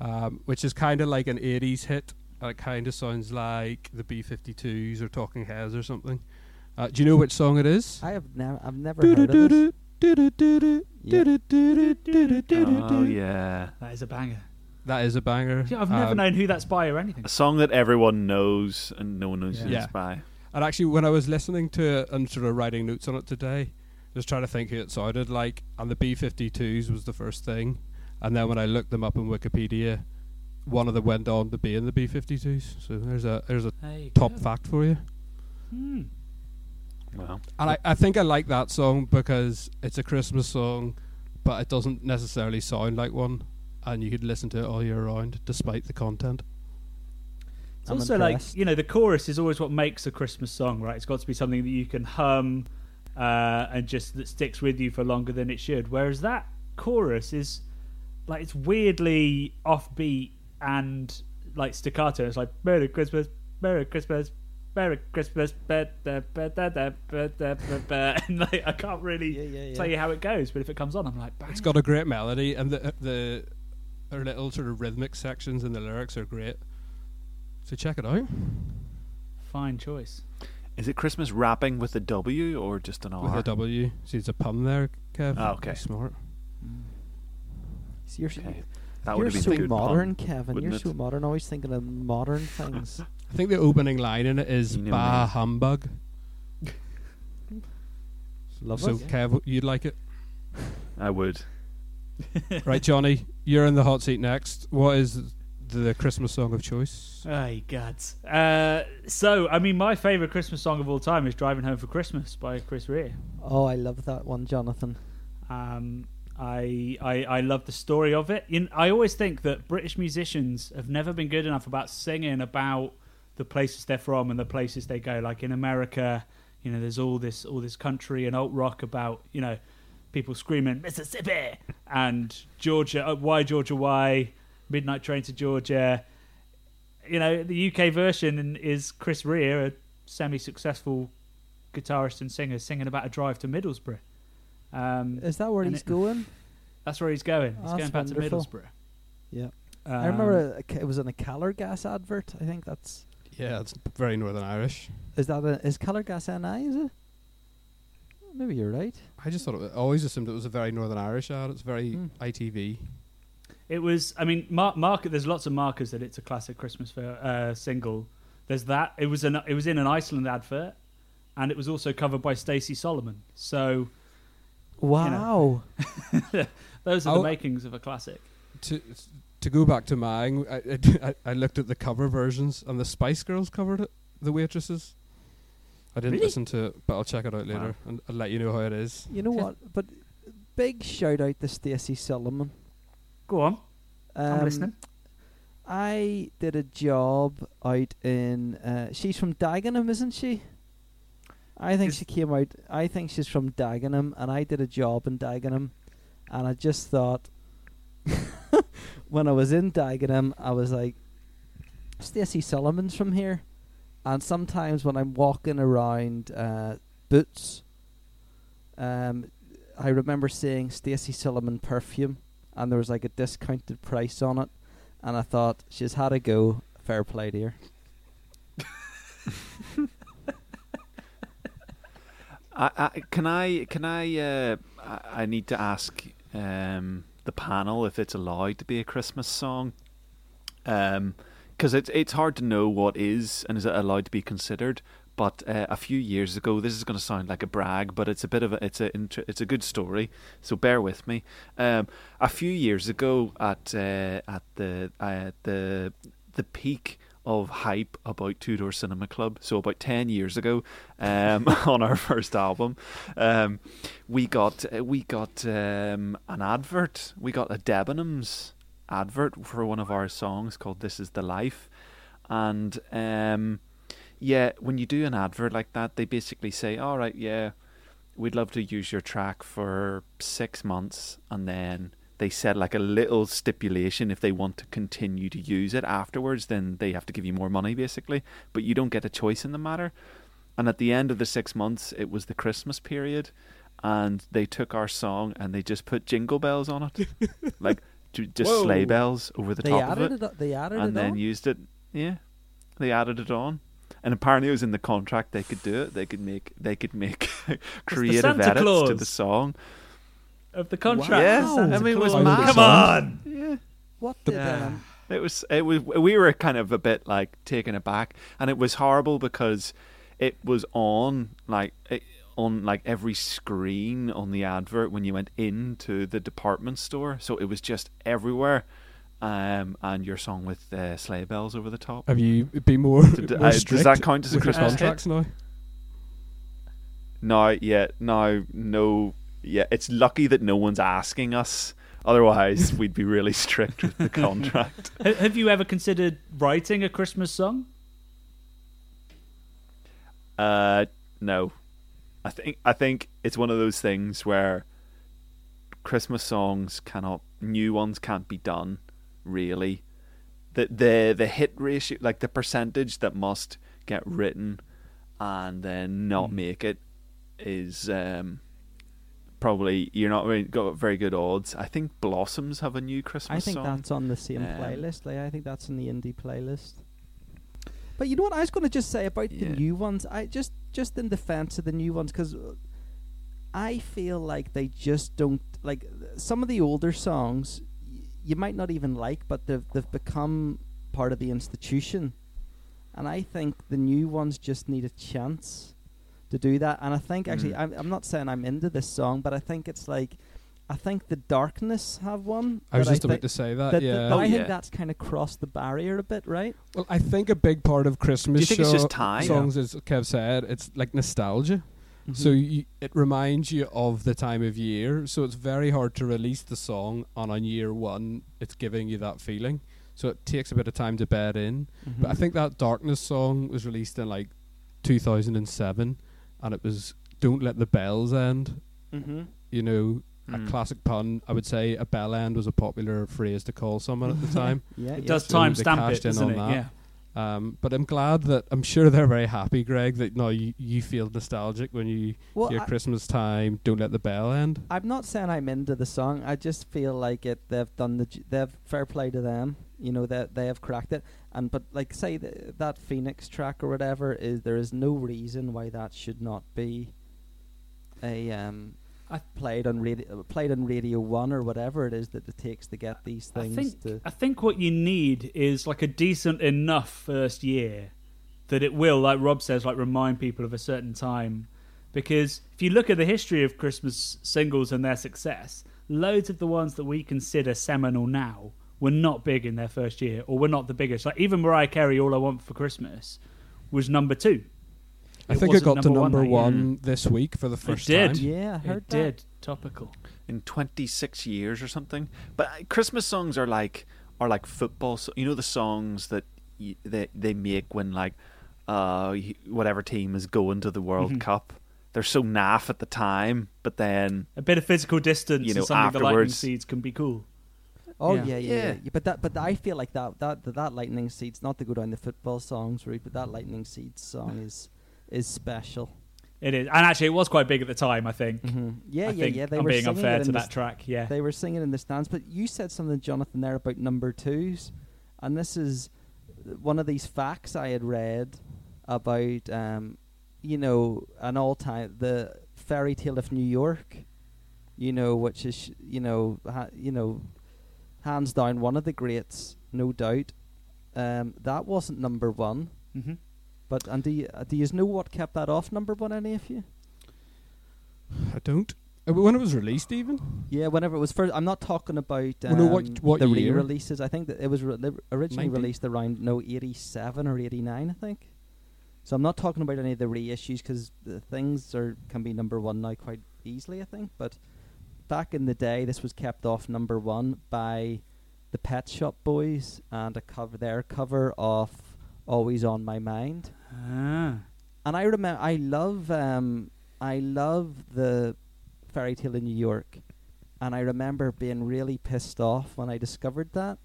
um, which is kind of like an '80s hit. Uh, it kind of sounds like the B52s or Talking Heads or something. Uh, do you know which song it is? I have never, I've never heard of this. Yeah. Oh yeah, That is a banger. That is a banger. Yeah, I've never Um, known who that's by or anything. a song that everyone knows and no one knows who Yeah. it's by. And actually, when I was listening to it and sort of writing notes on it today, just trying to think who it sounded like, and the B52s was the first thing. And then when I looked them up in Wikipedia, one of them went on to be in the B52s. So there's a there's a There you top go. fact for you. Hmm. Well, And I, I think I like that song because it's a Christmas song, but it doesn't necessarily sound like one. And you could listen to it all year round, despite the content. It's I'm also like you know the chorus is always what makes a Christmas song, right? It's got to be something that you can hum uh, and just that sticks with you for longer than it should. Whereas that chorus is like it's weirdly offbeat and like staccato. It's like Merry Christmas, Merry Christmas, Merry Christmas, ba- da- ba- da- da- ba- da- ba- ba. and like I can't really Yeah, yeah, yeah. tell you how it goes, but if it comes on, I'm like, bang. It's got a great melody, and the the her little sort of rhythmic sections in the lyrics are great. So check it out fine choice. is it Christmas rapping with a W or just an R? with R? a W. See, it's a pun there, Kev. Ah, okay. smart. So you're Okay. That you're would have been so modern, pun, Kevin. You're it? so modern. Always thinking of modern things. I think the opening line in it is You know "Bah me. humbug." Love so, it. Kev, you'd like it, I would. right, Johnny? You're in the hot seat next. What is the Christmas song of choice? Oh, God. Uh, so, I mean, my favourite Christmas song of all time is Driving Home for Christmas by Chris Rea. Oh, I love that one, Jonathan. Um, I, I I love the story of it. In, I always think that British musicians have never been good enough about singing about the places they're from and the places they go. Like in America, you know, there's all this all this country and alt rock about you know people screaming Mississippi and Georgia. Uh, why Georgia? Why Midnight Train to Georgia? You know, the UK version is Chris Rea, a semi-successful guitarist and singer, singing about a drive to Middlesbrough. Um, Is that where he's it- going? that's where he's going. He's Oh, going back wonderful. to Middlesbrough. Yeah. Um, I remember a, it was in a Calor Gas advert. I think that's Yeah, it's very Northern Irish. is that a, is Calor Gas NI? Is it? Maybe you're right. I just thought it, I always assumed it was a very Northern Irish ad. It's very Hmm. ITV. It was. I mean, mar- market. There's lots of markers that it's a classic Christmas fair, uh, single. There's that. It was an. It was in an Iceland advert, and it was also covered by Stacey Solomon. So Wow. those are the Oh. makings of a classic. To to go back to mine, I, I, I looked at the cover versions, and the Spice Girls covered it. The waitresses. I didn't Really? listen to it, but I'll check it out later Wow. and I'll let you know how it is. You know what? But big shout out to Stacey Solomon. Go on. I'm Um, listening. I did a job out in. Uh, she's from Dagenham, isn't she? I think Is- she came out. I think she's from Dagenham, and I did a job in Dagenham, and I just thought, when I was in Dagenham, I was like, Stacey Solomon's from here, and sometimes when I'm walking around uh, Boots, um, I remember seeing Stacey Solomon perfume, and there was like a discounted price on it and I thought she's had a go. Fair play to her. I, I, can I? Can I? Uh, I, I need to ask um, the panel if it's allowed to be a Christmas song, because it's it's hard to know what is and is it allowed to be considered. But uh, a few years ago, this is going to sound like a brag, but it's a bit of a it's a it's a good story. So bear with me. Um, a few years ago, at uh, at the uh, the the peak of hype about Two Door Cinema Club. So about ten years ago, um, on our first album, um, we got we got um, an advert. We got a Debenhams advert for one of our songs called "This Is the Life," and um, yeah, when you do an advert like that, they basically say, "All right, yeah, we'd love to use your track for six months," and then they set like a little stipulation if they want to continue to use it afterwards, then they have to give you more money, basically. But you don't get a choice in the matter. And at the end of the six months, it was the Christmas period, and they took our song and they just put jingle bells on it, like just Whoa. sleigh bells over the They top of it it. They added and it then on. used it. Yeah, they added it on, and apparently it was in the contract. They could do it. They could make they could make creative Santa edits to the song. Of the contract. Yeah, The Santa I mean, it was mad. Come on. Yeah, What did Yeah. it was. It was. We were kind of a bit like taken aback, and it was horrible because it was on like it, on like every screen on the advert when you went into the department store. So it was just everywhere. Um, and your song with uh, sleigh bells over the top. Have you been more, Did- more uh, does that count as a Christmas contracts now? No, yeah, no, no, yeah. It's lucky that no one's asking us. Otherwise, we'd be really strict with the contract. Have you ever considered writing a Christmas song? Uh, no, I think I think it's one of those things where Christmas songs cannot, new ones can't be done. Really, the the the hit ratio, like the percentage that must get written and then not make it, is um probably you're not really got very good odds. I think Blossoms have a new Christmas I think song. that's on the same Um, playlist. Like, I think that's in the indie playlist. But you know what I was going to just say about the new ones? I just just in defense of the new ones because I feel like they just don't like some of the older songs. y- You might not even like, but they've they've become part of the institution, and I think the new ones just need a chance to do that. And I think actually, Mm. I'm I'm not saying I'm into this song, but I think it's like. I think the Darkness have one. I was just thi- about to say that. that, yeah. that Oh, I yeah. think that's kind of crossed the barrier a bit, right? Well, I think a big part of Christmas Do you think it's show- just time? songs, as Kev said, it's like nostalgia. So Mm-hmm. you, it reminds you of the time of year. So it's very hard to release the song and on year one. It's giving you that feeling. So it takes a bit of time to bed in. Mm-hmm. But I think that Darkness song was released in like 2007, and it was "Don't Let the Bells End." hmm You know, Mm. a classic pun. I would say a bell end was a popular phrase to call someone at the time. yeah, It yeah. does so time stamp cashed it, in doesn't it? that. Yeah. Um, but I'm glad that I'm sure they're very happy, Greg, that no, you, you feel nostalgic when you Well, hear I, Christmas time. Don't let the bell end. I'm not saying I'm into the song. I just feel like it. They've done the. They've fair play to them. You know that they have cracked it. And but like say th- that Phoenix track or whatever is there is no reason why that should not be a um I- played on radio played on Radio One or whatever it is that it takes to get these I things think to. I think what you need is like a decent enough first year that it will, like Rob says, like remind people of a certain time. Because if you look at the history of Christmas singles and their success, loads of the ones that we consider seminal now were not big in their first year, or were not the biggest. Like even Mariah Carey, "All I Want for Christmas," was number two. I It think it wasn't got to number that year. one this week for the first did. time. Yeah, I heard It that. did topical. in 26 years or something. But uh, Christmas songs are like are like football. So, you know the songs that y- they they make when like uh whatever team is going to the World Mhm. Cup. They're so naff at the time, but then A bit of physical distance You know, and something the lightning afterwards- seeds can be cool. Oh Yeah. yeah, yeah, yeah. Yeah. yeah. But that, but I feel like that, that, that, that lightning seeds. Not to go down the football songs route, but that lightning seeds song is, is special. It is, and actually, it was quite big at the time. I think. hmm Yeah, I yeah, think yeah. They I'm were being singing unfair it to in the that track. Yeah. They were singing in the stands. But you said something, Jonathan, there about number twos, and this is one of these facts I had read about, um, you know, an all-time the fairy tale of New York, you know, which is you know, ha- you know, hands down one of the greats, no doubt. Um, that wasn't number one. hmm But and do you, uh, do you know what kept that off number one? Any of you? I don't. Uh, When it was released, even Yeah, whenever it was first. I'm not talking about um, Well, no, what- what the year? re-releases. I think that it was re- li- originally 90? released around no 87 or 89, I think. So I'm not talking about any of the reissues because the things are can be number one now quite easily, I think. But back in the day, this was kept off number one by the Pet Shop Boys and a cover their cover of "Always on My Mind." Ah. And I remember, I love, um, I love the fairy tale in New York, and I remember being really pissed off when I discovered that.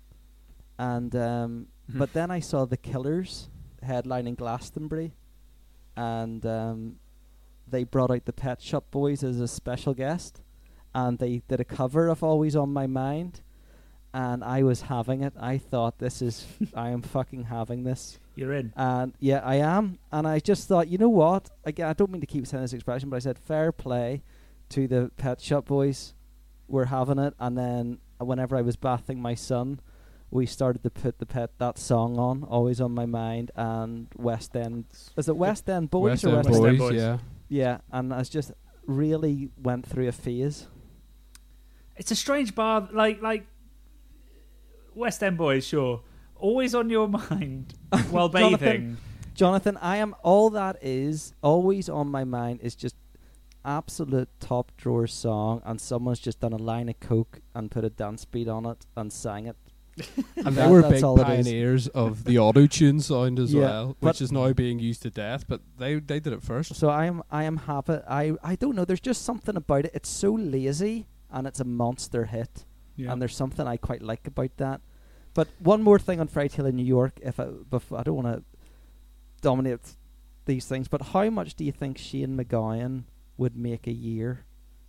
And um, Mhm. but then I saw the Killers headlining Glastonbury, and um, they brought out the Pet Shop Boys as a special guest, and they did a cover of "Always on My Mind." And I was having it. I thought, "This is, I am fucking having this." You're in. And yeah, I am. And I just thought, you know what? Again, I don't mean to keep saying this expression, but I said fair play to the Pet Shop Boys. We're having it. And then uh, whenever I was bathing my son, we started to put the pet that song on, always on my mind, and West End. Is it West End Boys West or End West West Boys, End Boys. yeah. Yeah, and I just really went through a phase. It's a strange bar, like like West End boys, sure. Always on your mind while bathing. Jonathan, I am all that is always on my mind is just absolute top drawer song, and someone's just done a line of coke and put a dance beat on it and sang it. And they That- were that's big all it is. pioneers of the auto tune sound as Yeah, well, which is now being used to death. But they they did it first. So I am I am happy. I I don't know. There's just something about it. It's so lazy and it's a monster hit. Yeah. And there's something I quite like about that. But one more thing on Fairy Tale in New York. If I, before, I don't want to dominate these things, but how much do you think Shane MacGowan would make a year?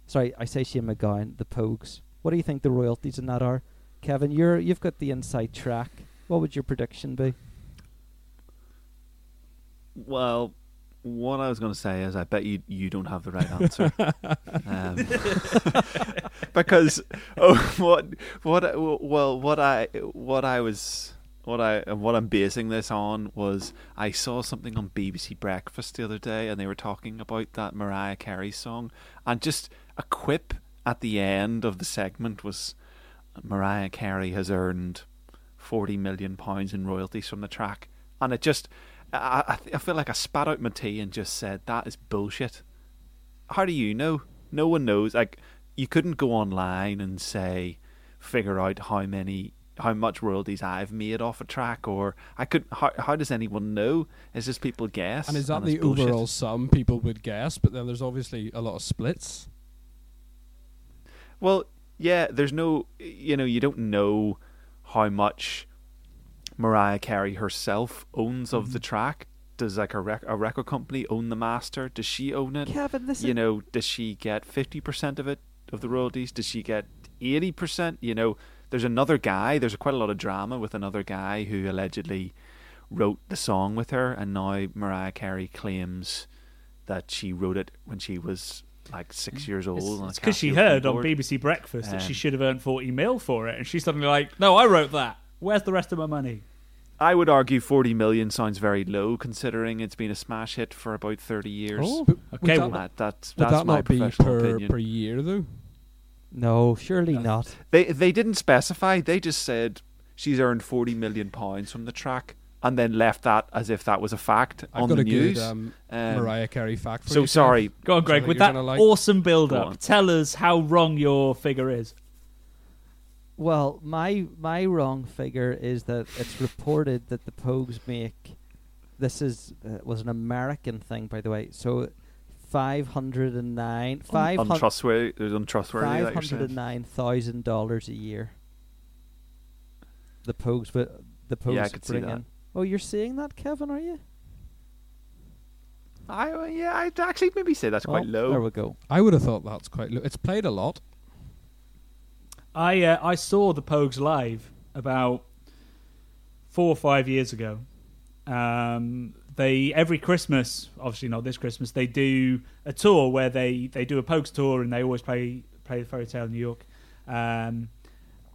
Sorry, I say Shane MacGowan, the Pogues. What do you think the royalties in that are? Kevin, you're you've got the inside track. What would your prediction be? Well, what I was going to say is, I bet you you don't have the right answer, um, because oh, what what well what I what I was what I what I'm basing this on was I saw something on BBC Breakfast the other day, and they were talking about that Mariah Carey song, and just a quip at the end of the segment was Mariah Carey has earned forty million pounds in royalties from the track, and it just I, I, I feel like I spat out my tea and just said that is bullshit. How do you know? No one knows. Like you couldn't go online and say figure out how many how much royalties I've made off a track, or I could. How, how does anyone know? Is just people guess? And is that it's the overall sum people would guess? But then there's obviously a lot of splits. Well, yeah. There's no. You know, you don't know how much Mariah Carey herself owns of the Mm-hmm. track. Does like a, rec- a record company own the master? Does she own it? Kevin, this you is know, does she get fifty percent of it of the royalties? Does she get eighty percent? You know, there's another guy. There's quite a lot of drama with another guy who allegedly wrote the song with her, and now Mariah Carey claims that she wrote it when she was like six years old. It's because she heard on. BBC Breakfast that she Um, should have earned 40 mil for it, and she's suddenly like, no, I wrote that. Where's the rest of my money? I would argue forty million sounds very low, considering it's been a smash hit for about thirty years. Oh, Okay, would well, that, that, that's would that's that my not be professional per opinion. per year though? no, surely not. They they didn't specify. They just said she's earned forty million pounds from the track, and then left that as if that was a fact I've on got the a news. good um, Um, Mariah Carey fact. For so you, sorry. Go on, Greg. Something With you're that like? awesome build up. tell us how wrong your figure is. Well, my my wrong figure is that it's reported that the Pogues make this is uh, was an American thing, by the way. So five hundred and nine five hundred untrustworthy. There's untrustworthy. five that you're hundred and saying. nine thousand dollars a year. The Pogues, but the Pogues Yeah, I could see bring that. in. Oh, you're seeing that, Kevin? Are you? I uh, yeah, I'd actually maybe say that's quite Oh, low. There we go. I would have thought that's quite low. It's played a lot. I uh, I saw the Pogues live about four or five years ago. Um, they every Christmas, obviously not this Christmas, they do a tour where they, they do a Pogues tour and they always play play the Fairy Tale in New York. Um,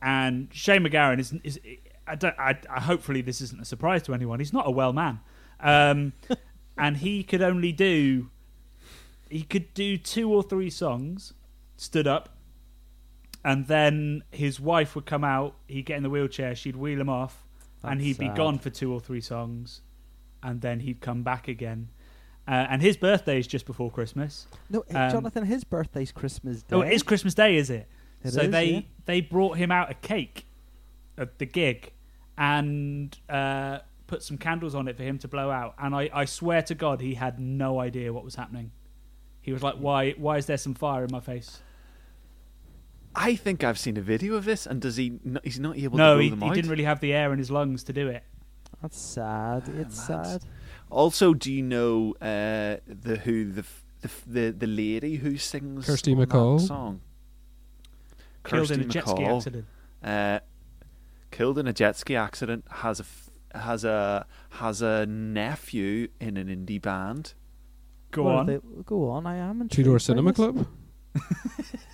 and Shane MacGowan is is I don't I, I hopefully this isn't a surprise to anyone. He's not a well man, um, and he could only do he could do two or three songs stood up, and then his wife would come out. He'd get in the wheelchair. She'd wheel him off, and he'd be sad. gone for two or three songs, and then he'd come back again. Uh, and his birthday is just before Christmas. No, eh, Um, Jonathan, his birthday's Christmas Day. Oh, it is Christmas Day, is it? It so is, they yeah. they brought him out a cake at the gig and uh, put some candles on it for him to blow out. And I, I swear to God, he had no idea what was happening. He was like, "Why why is there some fire in my face?" I think I've seen a video of this, and does he? n- He's not able no, to blow he, them he out. didn't really have the air in his lungs to do it. That's sad. It's mad. sad. Also, do you know uh, the who the f- the f- the, the lady who sings Kirsty on that MacColl? song? Killed in a Kirsty jet ski MacColl, accident. Uh, killed in a jet ski accident. Has a f- has a has a nephew in an indie band. Go What are on. they- go on. I am intrigued. Two Door by Cinema this. Club.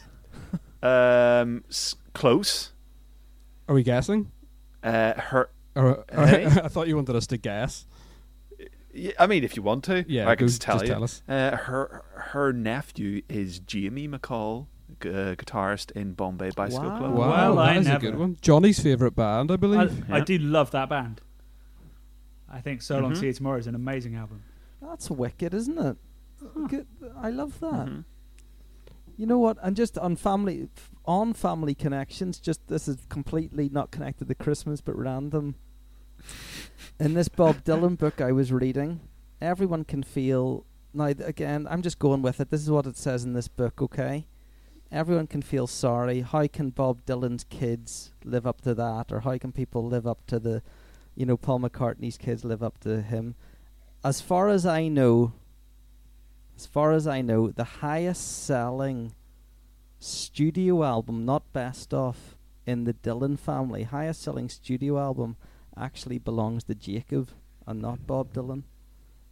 Um, s- close. Are we guessing? Uh, her. Or, Hey? I thought you wanted us to guess. yeah, I mean, if you want to, Yeah, I can just tell just you. tell us. Uh, her her nephew is Jamie MacColl, g- uh, guitarist in Bombay Bicycle Wow. Club. Wow, Well, I that is a good one. Johnny's favourite band, I I, believe. I Yeah. do love that band. I think "So Long Mhm. See You Tomorrow" is an amazing album. That's wicked, isn't it? Good. I love that. Mhm. You know what? And just on family, on family connections. Just this is completely not connected to Christmas, but random. In this Bob Dylan book I was reading, everyone can feel. Now again, I'm just going with it. This is what it says in this book. Okay, everyone can feel sorry. How can Bob Dylan's kids live up to that, or how can people live up to the, you know, Paul McCartney's kids live up to him? As far as I know, as far as I know, the highest selling studio album, not best of, in the Dylan family, highest selling studio album actually belongs to Jakob and not Bob Dylan.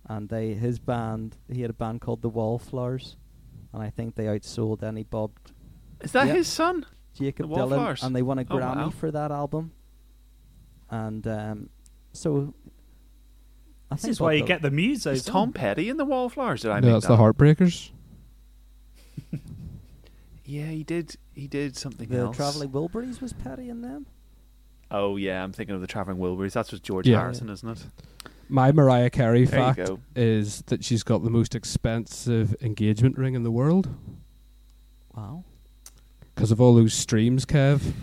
And they his band he had a band called the Wallflowers and I think they outsold any Bob Is that Yeah. his son? Jakob The Dylan Wallflowers? and they won a Oh, Grammy wow. for that album. And um so I This think is why you Dylan- get the musos. Is Tom Petty in the Wallflowers? Did I no, make that's that? the Heartbreakers. Yeah, he did. He did something the else. Traveling Wilburys was Petty in them. Oh yeah, I'm thinking of the Traveling Wilburys. That's with George Yeah. Harrison, isn't it? My Mariah Carey There fact is that she's got the most expensive engagement ring in the world Wow. because of all those streams, Kev.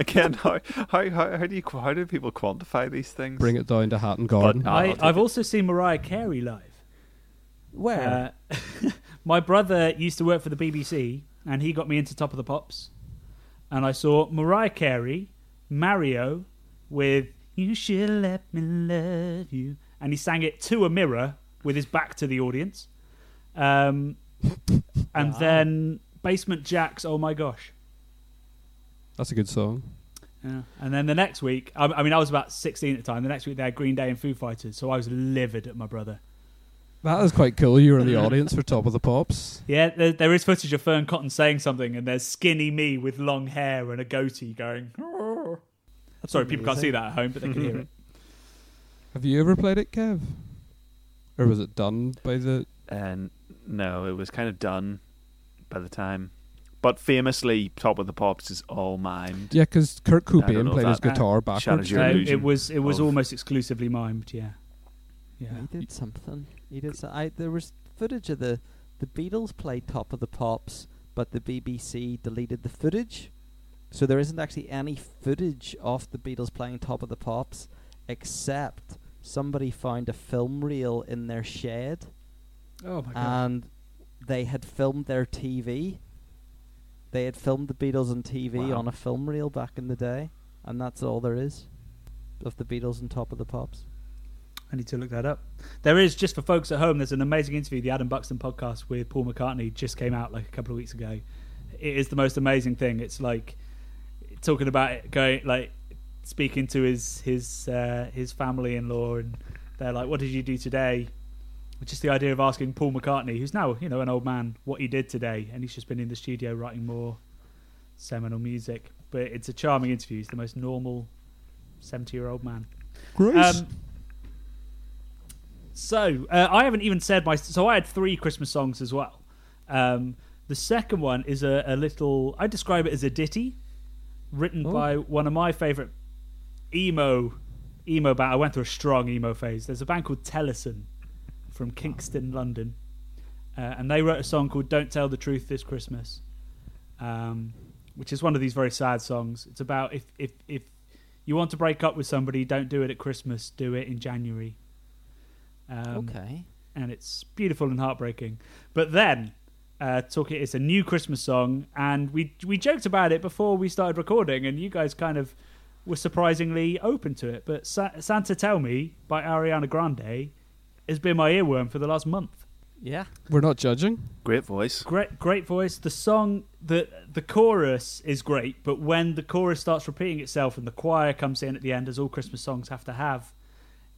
Again, how, how how how do you how do people quantify these things? Bring it down to Hatton Garden. I'll I, take I've it. also seen Mariah Carey live. Where? Uh, my brother used to work for the BBC, and he got me into Top of the Pops. And I saw Mariah Carey, Mario, with "You Should Let Me Love You," and he sang it to a mirror with his back to the audience. Um, and Wow. then Basement Jaxx "Oh My Gosh." That's a good song. Yeah. And then the next week, I, I mean, I was about 16 at the time. The next week, they had Green Day and Foo Fighters, so I was livid at my brother. That is quite cool. You were in the audience for Top of the Pops. Yeah, there, there is footage of Fearne Cotton saying something, and there's skinny me with long hair and a goatee going. "Arr." That's Sorry, people can't see that at home, but they can hear it. Have you ever played it, Kev? Or was it done by the? Uh, and no, it was kind of done by the time. But famously, Top of the Pops is all mimed. Yeah, because Kurt I Cobain played if his guitar shadows backwards. your Uh, it was it was of- almost exclusively mimed. Yeah, yeah. He did something. He did. So- I there was footage of the the Beatles played Top of the Pops, but the BBC deleted the footage, so there isn't actually any footage of the Beatles playing Top of the Pops, except somebody found a film reel in their shed, Oh my god! and they had filmed their TV. They had filmed the Beatles on TV Wow. on a film reel back in the day, and that's all there is of the Beatles and Top of the Pops. I need to look that up. There is just for folks at home. There's an amazing interview, the Adam Buxton podcast with Paul McCartney, just came out like a couple of weeks ago. It is the most amazing thing. It's like talking about it, going like speaking to his his uh, his family in law, and they're like, "What did you do today?" Just the idea of asking Paul McCartney, who's now you know an old man, what he did today, and he's just been in the studio writing more seminal music. But it's a charming interview. He's the most normal seventy-year-old man. Grace. Um, so uh, I haven't even said my. So I had three Christmas songs as well. Um, The second one is a, a little. I describe it as a ditty, written Oh. by one of my favorite emo emo band. I went through a strong emo phase. There's a band called Tellison from Kingston, London, uh, and they wrote a song called "Don't Tell the Truth This Christmas," um, which is one of these very sad songs. It's about if if if you want to break up with somebody, don't do it at Christmas. Do it in January. Um, okay. and it's beautiful and heartbreaking. But then, uh, talking, it's a new Christmas song, and we we joked about it before we started recording, and you guys kind of were surprisingly open to it. But Sa- Santa Tell Me by Ariana Grande has been my earworm for the last month. Yeah. We're not judging. Great voice. Great, great voice. The song, the the chorus is great, but when the chorus starts repeating itself and the choir comes in at the end, as all Christmas songs have to have,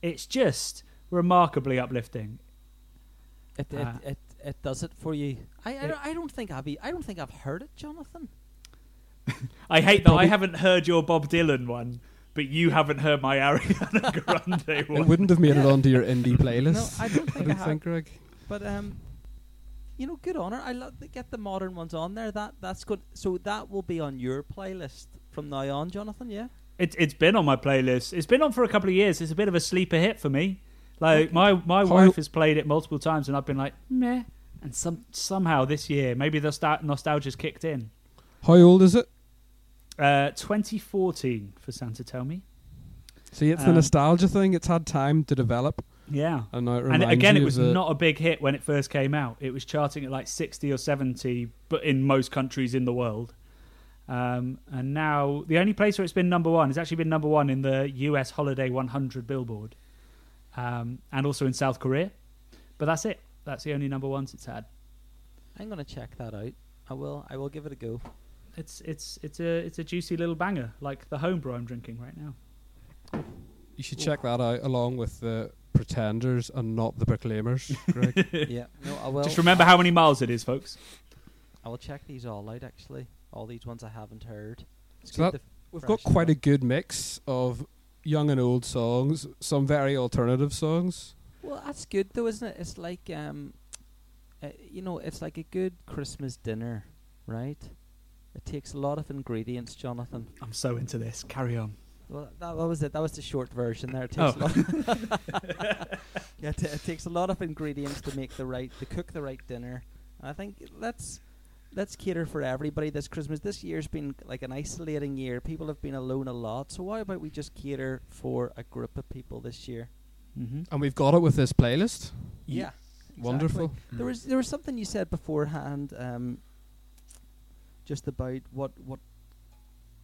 it's just remarkably uplifting. It it, Ah. it it does it for you. I I, don't, I don't think I've e- I don't think I've heard it, Jonathan. I hate that Probably- I haven't heard your Bob Dylan one, but you haven't heard my Ariana Grande It wouldn't have made it onto your indie playlist. No, I don't think I, don't have. think, Greg. But um, you know, good on her. I love to get the modern ones on there. That that's good. So that will be on your playlist from now on, Jonathan. Yeah. It, it's been on my playlist. It's been on for a couple of years. It's a bit of a sleeper hit for me. Like my my How- wife has played it multiple times, and I've been like meh. And some somehow this year, maybe the sta- nostalgia's kicked in. How old is it? Uh, 2014 for Santa Tell Me. See, it's the Um, nostalgia thing. It's had time to develop, Yeah. and now it And reminds again, you it of was the- not a big hit when it first came out. It was charting at like 60 or 70, but in most countries in the world. Um, and now the only place where it's been number one has actually been number one in the US Holiday 100 Billboard, um, and also in South Korea. But that's it. That's the only number ones it's had. I'm gonna check that out. I will. I will give it a go. It's it's it's a it's a juicy little banger, like the homebrew I'm drinking right now. You should check that out along with the Pretenders and not the Proclaimers, Greg. yeah. No, I will. Just remember how many miles it is, folks. I will check these all out. Actually, all these ones I haven't heard. It's So that- We've got quite a good mix of young and old songs, some very alternative songs. Well, that's good though, isn't it? It's like um, uh, you know, it's like a good Christmas dinner, right? It takes a lot of ingredients, Jonathan. I'm so into this. Carry on. Well, that, that was it. That was the short version. There, it Oh. takes a lot. yeah, it, it takes a lot of ingredients to make the right, to cook the right dinner. And I think let's let's cater for everybody this Christmas. This year's been like an isolating year. People have been alone a lot. So why about we just cater for a group of people this year? Mm-hmm. And we've got it with this playlist. Yeah, Wonderful. exactly. There was there was something you said beforehand, um, just about what what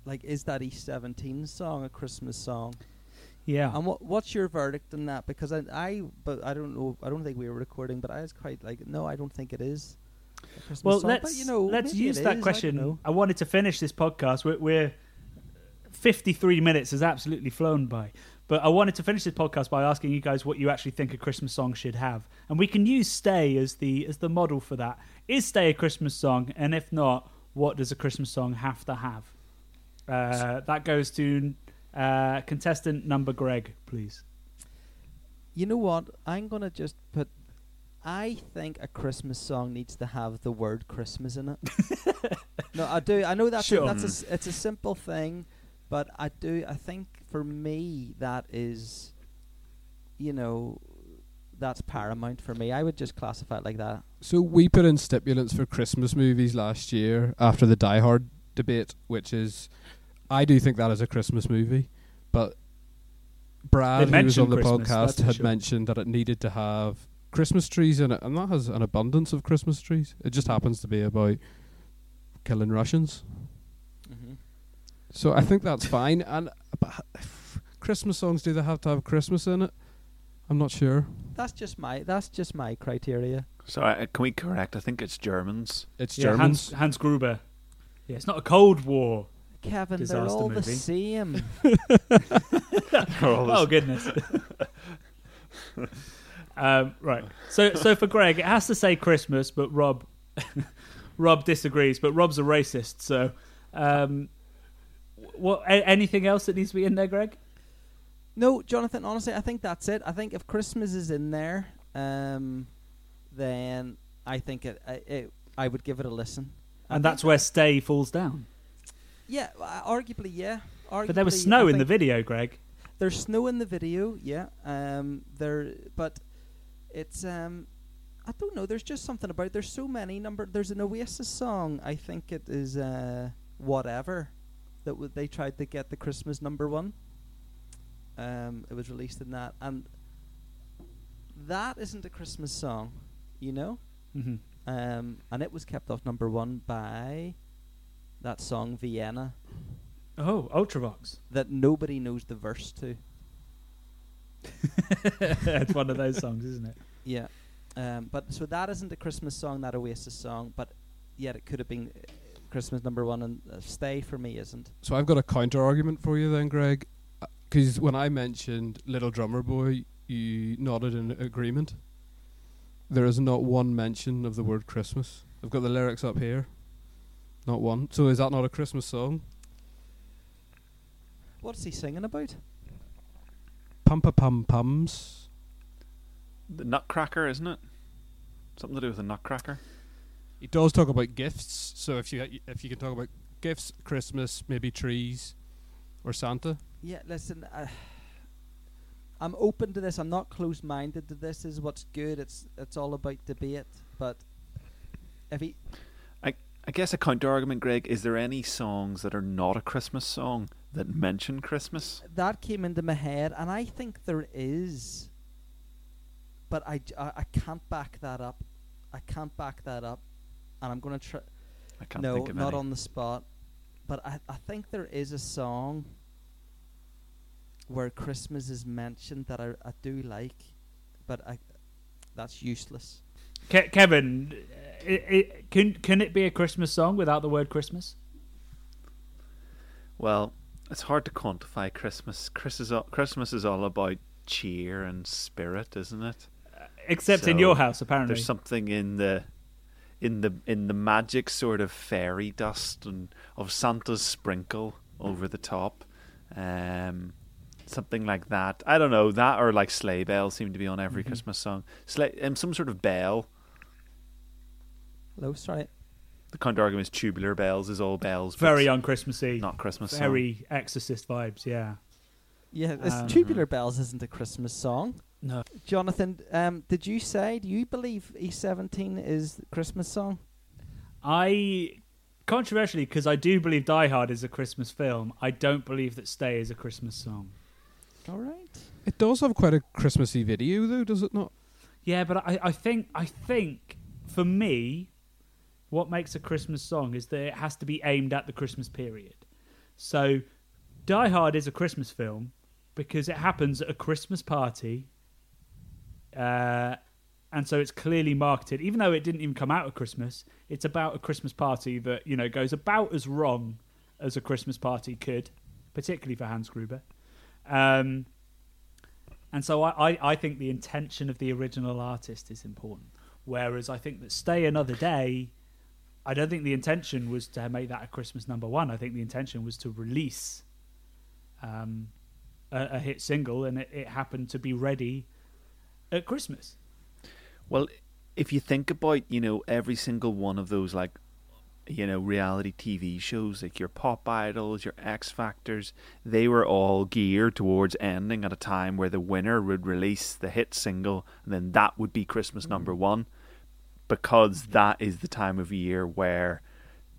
like is that E seventeen song a Christmas song? Yeah. And what what's your verdict on that? Because I, I but I don't know. I don't think we were recording, but I was quite like, no, I don't think it is. a Christmas Well, song. let's but, you know, let's use that is, question. know. I, wanted to finish this podcast. We're, we're 53 minutes has absolutely flown by, but I wanted to finish this podcast by asking you guys what you actually think a Christmas song should have, and we can use "Stay" as the as the model for that. Is "Stay" a Christmas song? And if not, what does a Christmas song have to have? Uh, that goes to uh, contestant number Greg, please. You know what? I'm gonna just put. I think a Christmas song needs to have the word Christmas in it. no, I do. I know that's Sure. a, that's a, it's a simple thing, but I do. I think for me that is, you know, that's paramount for me. I would just classify it like that. So we put in stipulants for Christmas movies last year after the Die Hard debate, which is, I do think that is a Christmas movie, but Brad, who was on the Christmas, podcast, had sure. mentioned that it needed to have Christmas trees in it, and that has an abundance of Christmas trees. It just happens to be about killing Russians. Mm-hmm. So I think that's fine. And but Christmas songs do they have to have Christmas in it? I'm not sure. That's just my that's just my criteria. So uh, can we correct? I think it's Germans. It's Yeah, Germans. Hans, Hans Gruber. Yeah, it's not a Cold War. Kevin, they're all movie. the same. oh goodness. um, right. So so for Greg, it has to say Christmas, but Rob Rob disagrees. But Rob's a racist, so um, what? A- anything else that needs to be in there, Greg? No, Jonathan. Honestly, I think that's it. I think if Christmas is in there, um, then I think it, I- it I would give it a listen. I And that's where Stay falls down. Yeah, uh, arguably, yeah. But there was snow in the video, Greg. There's snow in the video, yeah. Um, there, but it's um, I don't know. There's just something about. It. There's so many number. There's an Oasis song. I think it is uh, whatever that w- they tried to get the Christmas number one. Um, it was released in that, and that isn't a Christmas song, you know. hmm Um, and it was kept off number one by that song Vienna Oh, Ultravox. that nobody knows the verse to. it's one of those songs, isn't it? Yeah. Um, but so that isn't a Christmas song, that Oasis song, but yet it could have been uh, Christmas number one, and uh, Stay for me isn't. So I've got a counter argument for you then, Greg. Because when I mentioned Little Drummer Boy, you nodded in agreement. There is not one mention of the word Christmas. I've got the lyrics up here. Not one. So is that not a Christmas song? What's he singing about? Pum pum pums. The Nutcracker, isn't it? Something to do with a Nutcracker. He does talk about gifts. So if you if you can talk about gifts, Christmas, maybe trees, or Santa. Yeah, listen, uh, I'm open to this. I'm not closed-minded to this. Is what's good. It's it's all about debate. But if he, I I guess a counter argument, Greg, is there any songs that are not a Christmas song that mention Christmas? that came into my head, and I think there is, but I I can't back that up. I can't back that up, and I'm gonna try. I can't no, think of not any. on the spot. But I, I think there is a song where Christmas is mentioned that I, I do like, but I that's useless. Ke- Kevin, i i can can it be a Christmas song without the word Christmas? Well, it's hard to quantify Christmas. Chris is all, Christmas is all about cheer and spirit, isn't it? Except in your house, apparently. There's something in the in the in the magic sort of fairy dust and of Santa's sprinkle over the top. Um something like that. I don't know, that or like sleigh bells seem to be on every Mhm. Christmas song. Sleigh um, some sort of bell. Hello, sorry. The counter argument is tubular bells is all bells. Very it's un-Christmassy. not Christmas song. Very Exorcist vibes, yeah. Yeah, this Um, Tubular Bells isn't a Christmas song. No. Jonathan, um, did you say? Do you believe E17 is a Christmas song? I controversially because I do believe Die Hard is a Christmas film. I don't believe that Stay is a Christmas song. All right. It does have quite a Christmassy video, though, does it not? Yeah, but I, I think I think for me, what makes a Christmas song is that it has to be aimed at the Christmas period. So, Die Hard is a Christmas film because it happens at a Christmas party, uh, and so it's clearly marketed. Even though it didn't even come out at Christmas, it's about a Christmas party that you know goes about as wrong as a Christmas party could, particularly for Hans Gruber. Um, and so I, I, I think the intention of the original artist is important. Whereas I think that Stay Another Day, I don't think the intention was to make that a Christmas number one. I think the intention was to release um, a, a hit single, and it, it happened to be ready at Christmas. Well, if you think about, you know, every single one of those like you know, reality TV shows like your Pop Idols, your X Factors, they were all geared towards ending at a time where the winner would release the hit single and then that would be Christmas number 1 because that is the time of year where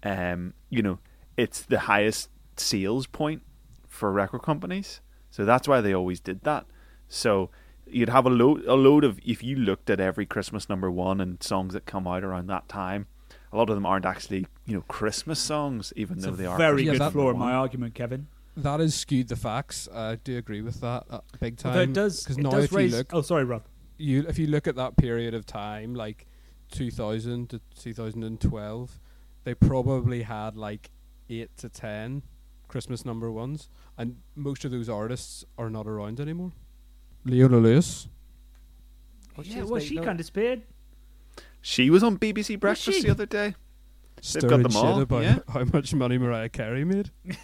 um, you know, it's the highest sales point for record companies. So that's why they always did that. So you'd have a load a load of if you looked at every Christmas number one and songs that come out around that time, a lot of them aren't actually you know Christmas songs, even It's though a they are. very Yeah, good that- flaw in my argument, Kevin. That is skewed the facts. I do agree with that uh, big time. Although it does, because now does if raise. you look, oh, sorry, Rob. you if you look at that period of time, like 2000 to 2012, they probably had like eight to ten Christmas number ones, and most of those artists are not around anymore. Leona Lewis, Oh, yeah, well, she no. kind of disappeared. She was on BBC Breakfast the other day. got stirring them all, about yeah. how much money Mariah Carey made.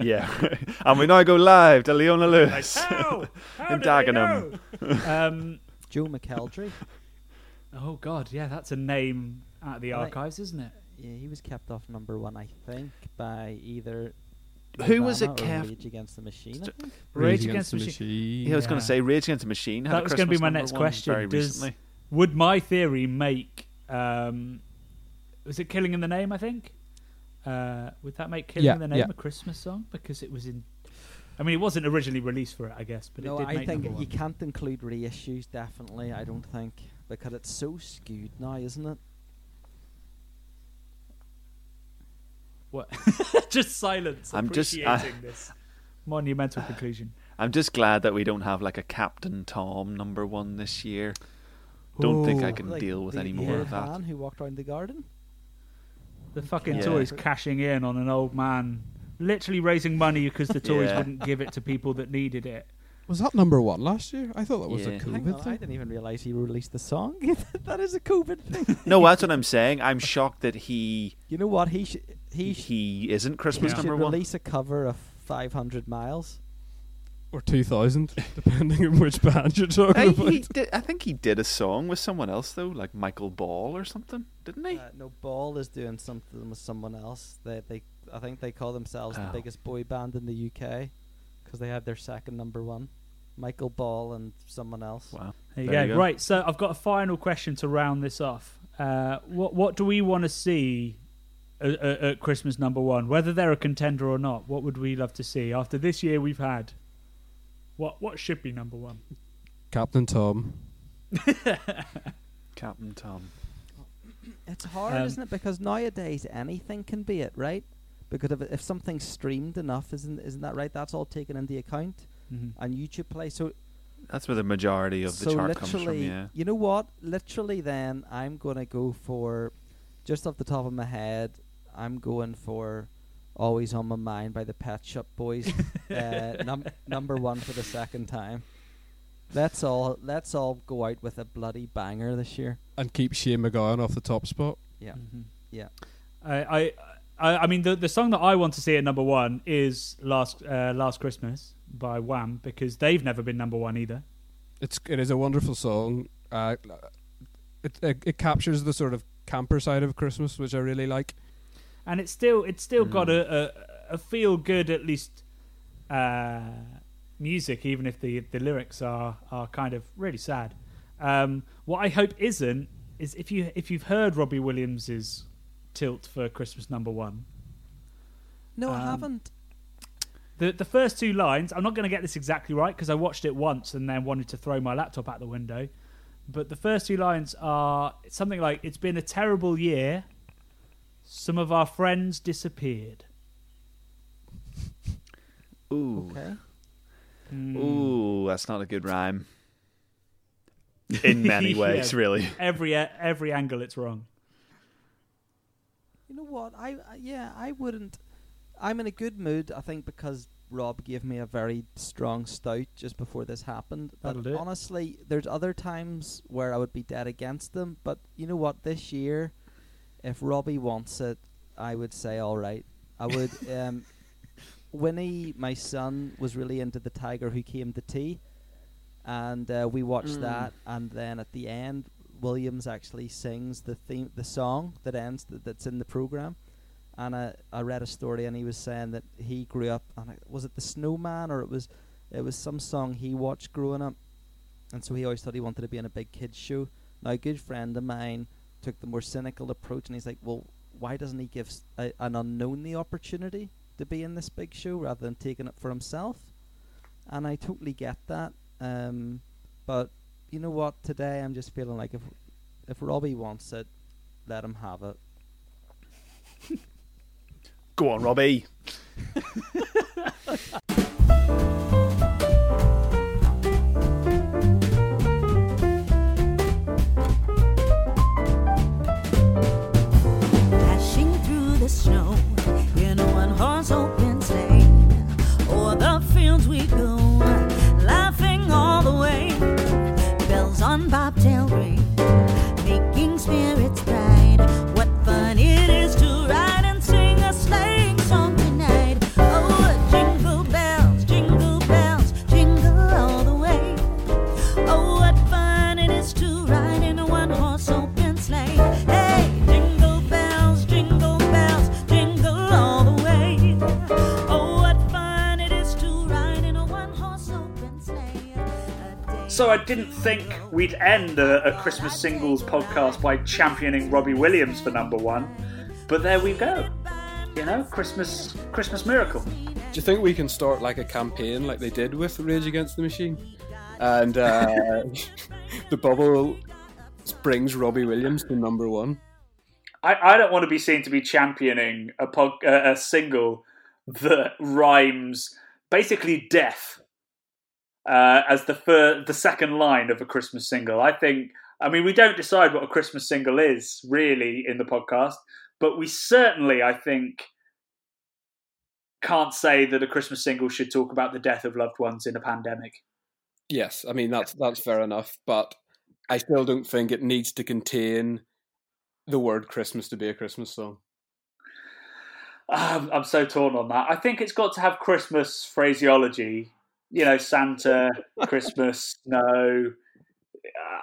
Yeah, and we now go live to Leona Like, Lewis. how? How In did they Dagenham. um, Joe McElderry. oh God, yeah, that's a name out of the I think- archives, isn't it? Yeah, he was kept off number one, I think, by either. Who was it, Kev? Rage Against the Machine. I think. Rage Against the Machine. Yeah, I was going to say Rage Against the Machine. Had That was gonna be my next question. Very Does- recently. Would my theory make? Um, was it "Killing in the Name"? I think. Uh, would that make "Killing Yeah, in the Name" yeah. a Christmas song because it was in? I mean, it wasn't originally released for it, I guess, but no, it did I make think you one. can't include reissues. Definitely, I don't think because it's so skewed now, isn't it? What? just silence. I'm just- I- appreciating this monumental conclusion. I'm just glad that we don't have like a Captain Tom number one this year. Don't think I can Like deal with the, any more old of that. man who walked around the garden. The fucking Yeah. Tories cashing in on an old man, literally raising money because the Tories Yeah. wouldn't give it to people that needed it. Was that number one last year? I thought that was Yeah. a Hang COVID on, I didn't even realize he released the song. that is a COVID thing. No, that's what I'm saying. I'm shocked that he You know what? He should he, sh- he isn't Christmas Yeah. should number one. release a cover of 500 Miles. Or 2000, depending on which band you're talking I, about. he did, I think he did a song with someone else though, like Michael Ball or something, didn't he? Uh, no, Ball is doing something with someone else. They they I think they call themselves the Oh. biggest boy band in the UK because they had their second number one. Michael Ball and someone else. wow. There you, There go. you go. Right, so I've got a final question to round this off. Uh, what what do we want to see at, at, at Christmas number one? Whether they're a contender or not, what would we love to see after this year we've had? What what should be number one? Captain Tom. Captain Tom. It's hard, Um, isn't it? Because nowadays anything can be it, right? Because if if something's streamed enough, isn't isn't that right? That's all taken into account. Mhm. And YouTube play so That's where the majority of the so chart comes from. Yeah. you know what? Literally, then I'm gonna go for just off the top of my head. I'm going for "Always on My Mind" by the Pet Shop Boys, uh, num- number one for the second time. Let's all let's all go out with a bloody banger this year. And keep Shane MacGowan off the top spot. Yeah, Mhm. yeah. I, I I I mean the the song that I want to see at number one is last uh, last Christmas by Wham because they've never been number one either. It's it is a wonderful song. Uh, it, it it captures the sort of camper side of Christmas, which I really like. And it's still it's still got Mm. a, a a feel good at least uh, music, even if the the lyrics are are kind of really sad. Um, what I hope isn't is if you if you've heard Robbie Williams's tilt for Christmas number one, No, I Um, haven't. the the first two lines. I'm not going to get this exactly right because I watched it once and then wanted to throw my laptop out the window. But the first two lines are something like, "It's been a terrible year. Some of our friends disappeared." Ooh. Okay. Hmm. Ooh, that's not a good rhyme. In many ways, Yeah. really. every every angle it's wrong. You know what? I, I yeah, I wouldn't. I'm in a good mood. I think because Rob gave me a very strong stout just before this happened. That'll do honestly, there's other times where I would be dead against them. But you know what? This year, if Robbie wants it, I would say all right. I would. um, Winnie, my son, was really into the Tiger Who Came to Tea, and uh, we watched Mm. that. And then at the end, Williams actually sings the theme, the song that ends th- that's in the program. And I, I read a story, and he was saying that he grew up. And it, was it the Snowman, or it was it was some song he watched growing up, and so he always thought he wanted to be in a big kids show. Now, a good friend of mine took the more cynical approach, and he's like, "Well, why doesn't he give s- a, an unknown the opportunity to be in this big show rather than taking it for himself?" And I totally get that. Um, but you know what? Today I'm just feeling like if if Robbie wants it, let him have it. Go on, Robbie. I didn't think we'd end a, a Christmas singles podcast by championing Robbie Williams for number one, but there we go. You know, Christmas Christmas miracle. Do you think we can start like a campaign like they did with Rage Against the Machine? And uh, the bubble brings Robbie Williams to number one. I, I don't want to be seen to be championing a uh, a single that rhymes basically death uh, as the fir- the second line of a Christmas single. I think. I mean, we don't decide what a Christmas single is really in the podcast, but we certainly, I think, can't say that a Christmas single should talk about the death of loved ones in a pandemic. Yes, I mean that's that's fair enough, but I still don't think it needs to contain the word Christmas to be a Christmas song. Um, I'm so torn on that. I think it's got to have Christmas phraseology. You know, Santa, Christmas, no.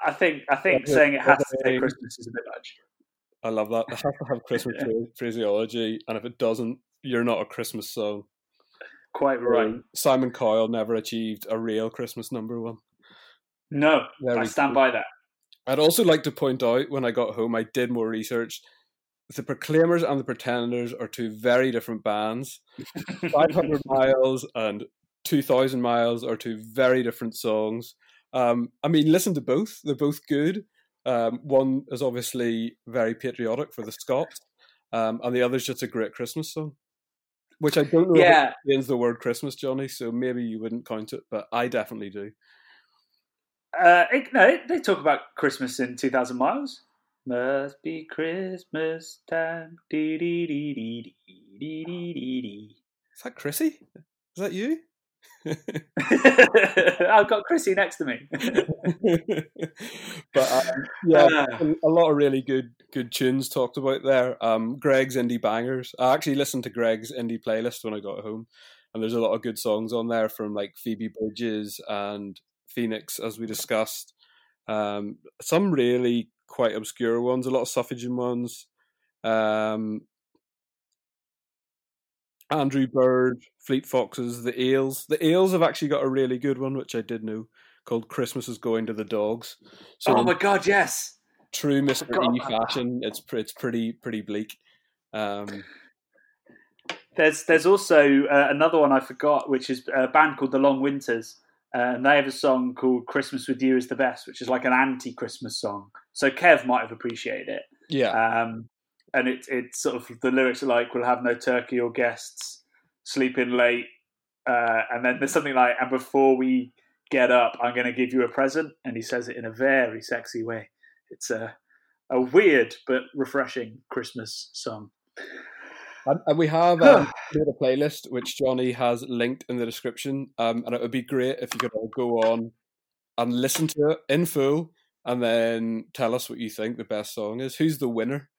I think I think Yeah, saying it has to yeah. say Christmas is a bit much. I love that. It has to have Christmas phraseology, and if it doesn't, you're not a Christmas song. Quite right. Simon Cowell never achieved a real Christmas number one. No, Very I stand good. by that. I'd also like to point out when I got home, I did more research. The Proclaimers and the Pretenders are two very different bands. 500 Miles and 2000 Miles are two very different songs. Um, I mean, listen to both, they're both good. Um, one is obviously very patriotic for the Scots, um, and the other's just a great Christmas song. Which I don't know Yeah. if the word Christmas, Johnny, so maybe you wouldn't count it, but I definitely do. Uh, it, no, they talk about Christmas in 2000 Miles. Must be Christmas time. Dee dee dee dee dee dee dee dee Is that Chrissie? Is that you? I've got Chrissie next to me. but um, yeah, Ah. a, a lot of really good good tunes talked about there. Um, Greg's indie bangers. I actually listened to Greg's indie playlist when I got home, and there's a lot of good songs on there from like Phoebe Bridgers and Phoenix, as we discussed. Um, some really quite obscure ones, a lot of Sufjan ones. Um, Andrew Bird, Fleet Foxes, the Eels. The Eels have actually got a really good one, which I did know, called "Christmas is Going to the Dogs." So oh my god, yes. true Mister E fashion, it's it's pretty pretty bleak. Um, There's there's also uh, another one I forgot, which is a band called The Long Winters, uh, and they have a song called "Christmas with You is the Best," which is like an anti-Christmas song. So Kev might have appreciated it. yeah, Um, and it, it's sort of the lyrics are like, "We'll have no turkey or guests, sleep in late," uh, and then there's something like, "And before we get up, I'm going to give you a present," and he says it in a very sexy way. It's a a weird but refreshing Christmas song. and, and we have um, a playlist which Johnny has linked in the description, um, and it would be great if you could all go on and listen to it in full, and then tell us what you think the best song is. Who's the winner?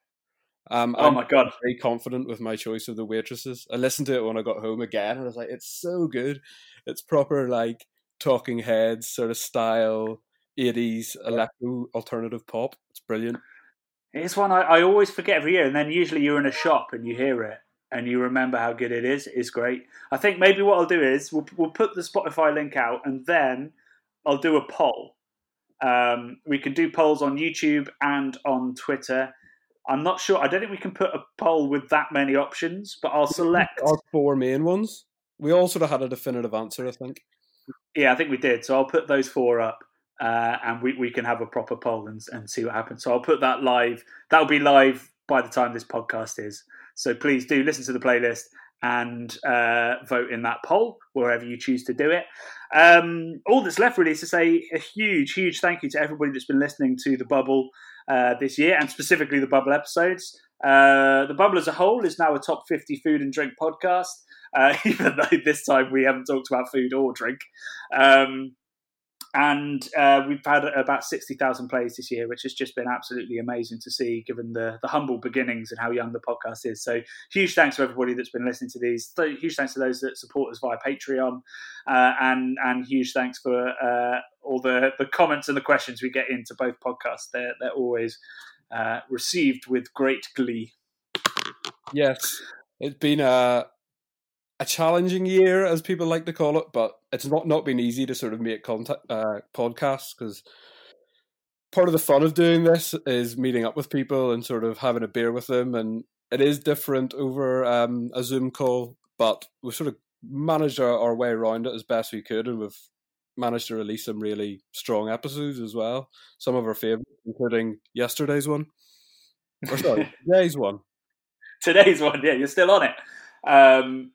Um, Oh I'm my god! very confident with my choice of the waitresses. I listened to it when I got home again, and I was like, "It's so good! It's proper like Talking Heads sort of style, '80s electro alternative pop. It's brilliant." It's one I, I always forget every year, and then usually you're in a shop and you hear it and you remember how good it is. It's great. I think maybe what I'll do is we'll, we'll put the Spotify link out and then I'll do a poll. Um, we can do polls on YouTube and on Twitter. I'm not sure. I don't think we can put a poll with that many options, but I'll select. Our four main ones. We all sort of had a definitive answer, I think. Yeah, I think we did. So I'll put those four up, uh, and we, we can have a proper poll and, and see what happens. So I'll put that live. That'll be live by the time this podcast is. So please do listen to the playlist and uh, vote in that poll wherever you choose to do it. Um, all that's left really is to say a huge, huge thank you to everybody that's been listening to the Bubble uh, this year, and specifically the Bubble episodes. Uh, the Bubble as a whole is now a top 50 food and drink podcast, uh, even though this time we haven't talked about food or drink. Um, and uh, we've had about 60,000 plays this year, which has just been absolutely amazing to see given the, the humble beginnings and how young the podcast is. So, huge thanks to everybody that's been listening to these. Th- huge thanks to those that support us via Patreon. Uh, and, and huge thanks for uh, all the, the comments and the questions we get into both podcasts. They're, they're always uh, received with great glee. Yes, it's been a a challenging year, as people like to call it, but it's not not been easy to sort of make contact uh, podcasts because part of the fun of doing this is meeting up with people and sort of having a beer with them, and it is different over um, a Zoom call, but we've sort of managed our, our way around it as best we could, and we've managed to release some really strong episodes as well. Some of our favorites, including yesterday's one, or sorry, today's one. Today's one, yeah, you're still on it. Um,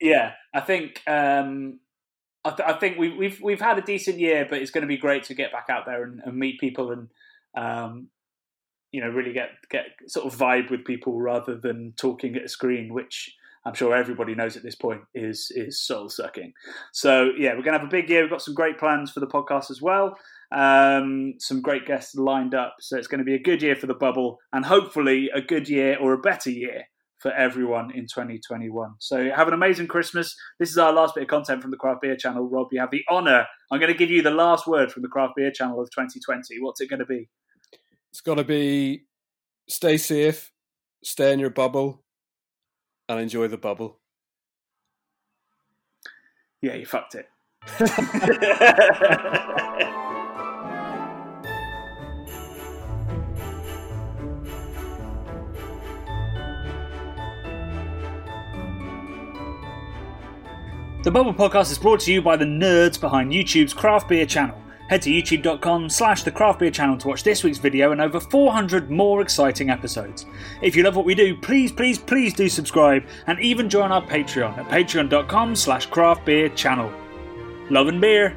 yeah, I think um, I, th- I think we, we've we've had a decent year, but it's going to be great to get back out there and, and meet people and um, you know really get get sort of vibe with people rather than talking at a screen, which I'm sure everybody knows at this point is is soul sucking. So yeah, we're going to have a big year. We've got some great plans for the podcast as well. Um, some great guests lined up, so it's going to be a good year for the bubble, and hopefully a good year or a better year for everyone in 2021. So have an amazing Christmas. This is our last bit of content from the Craft Beer Channel. Rob, you have the honour. I'm going to give you the last word from the Craft Beer Channel of 2020. What's it going to be? It's got to be stay safe, stay in your bubble, and enjoy the bubble. Yeah, you fucked it. The Bubble Podcast is brought to you by the nerds behind YouTube's Craft Beer channel. Head to youtube.com slash the craft beer channel to watch this week's video and over 400 more exciting episodes. If you love what we do, please, please, please do subscribe and even join our Patreon at patreon.com slash craft beer channel. Love and beer.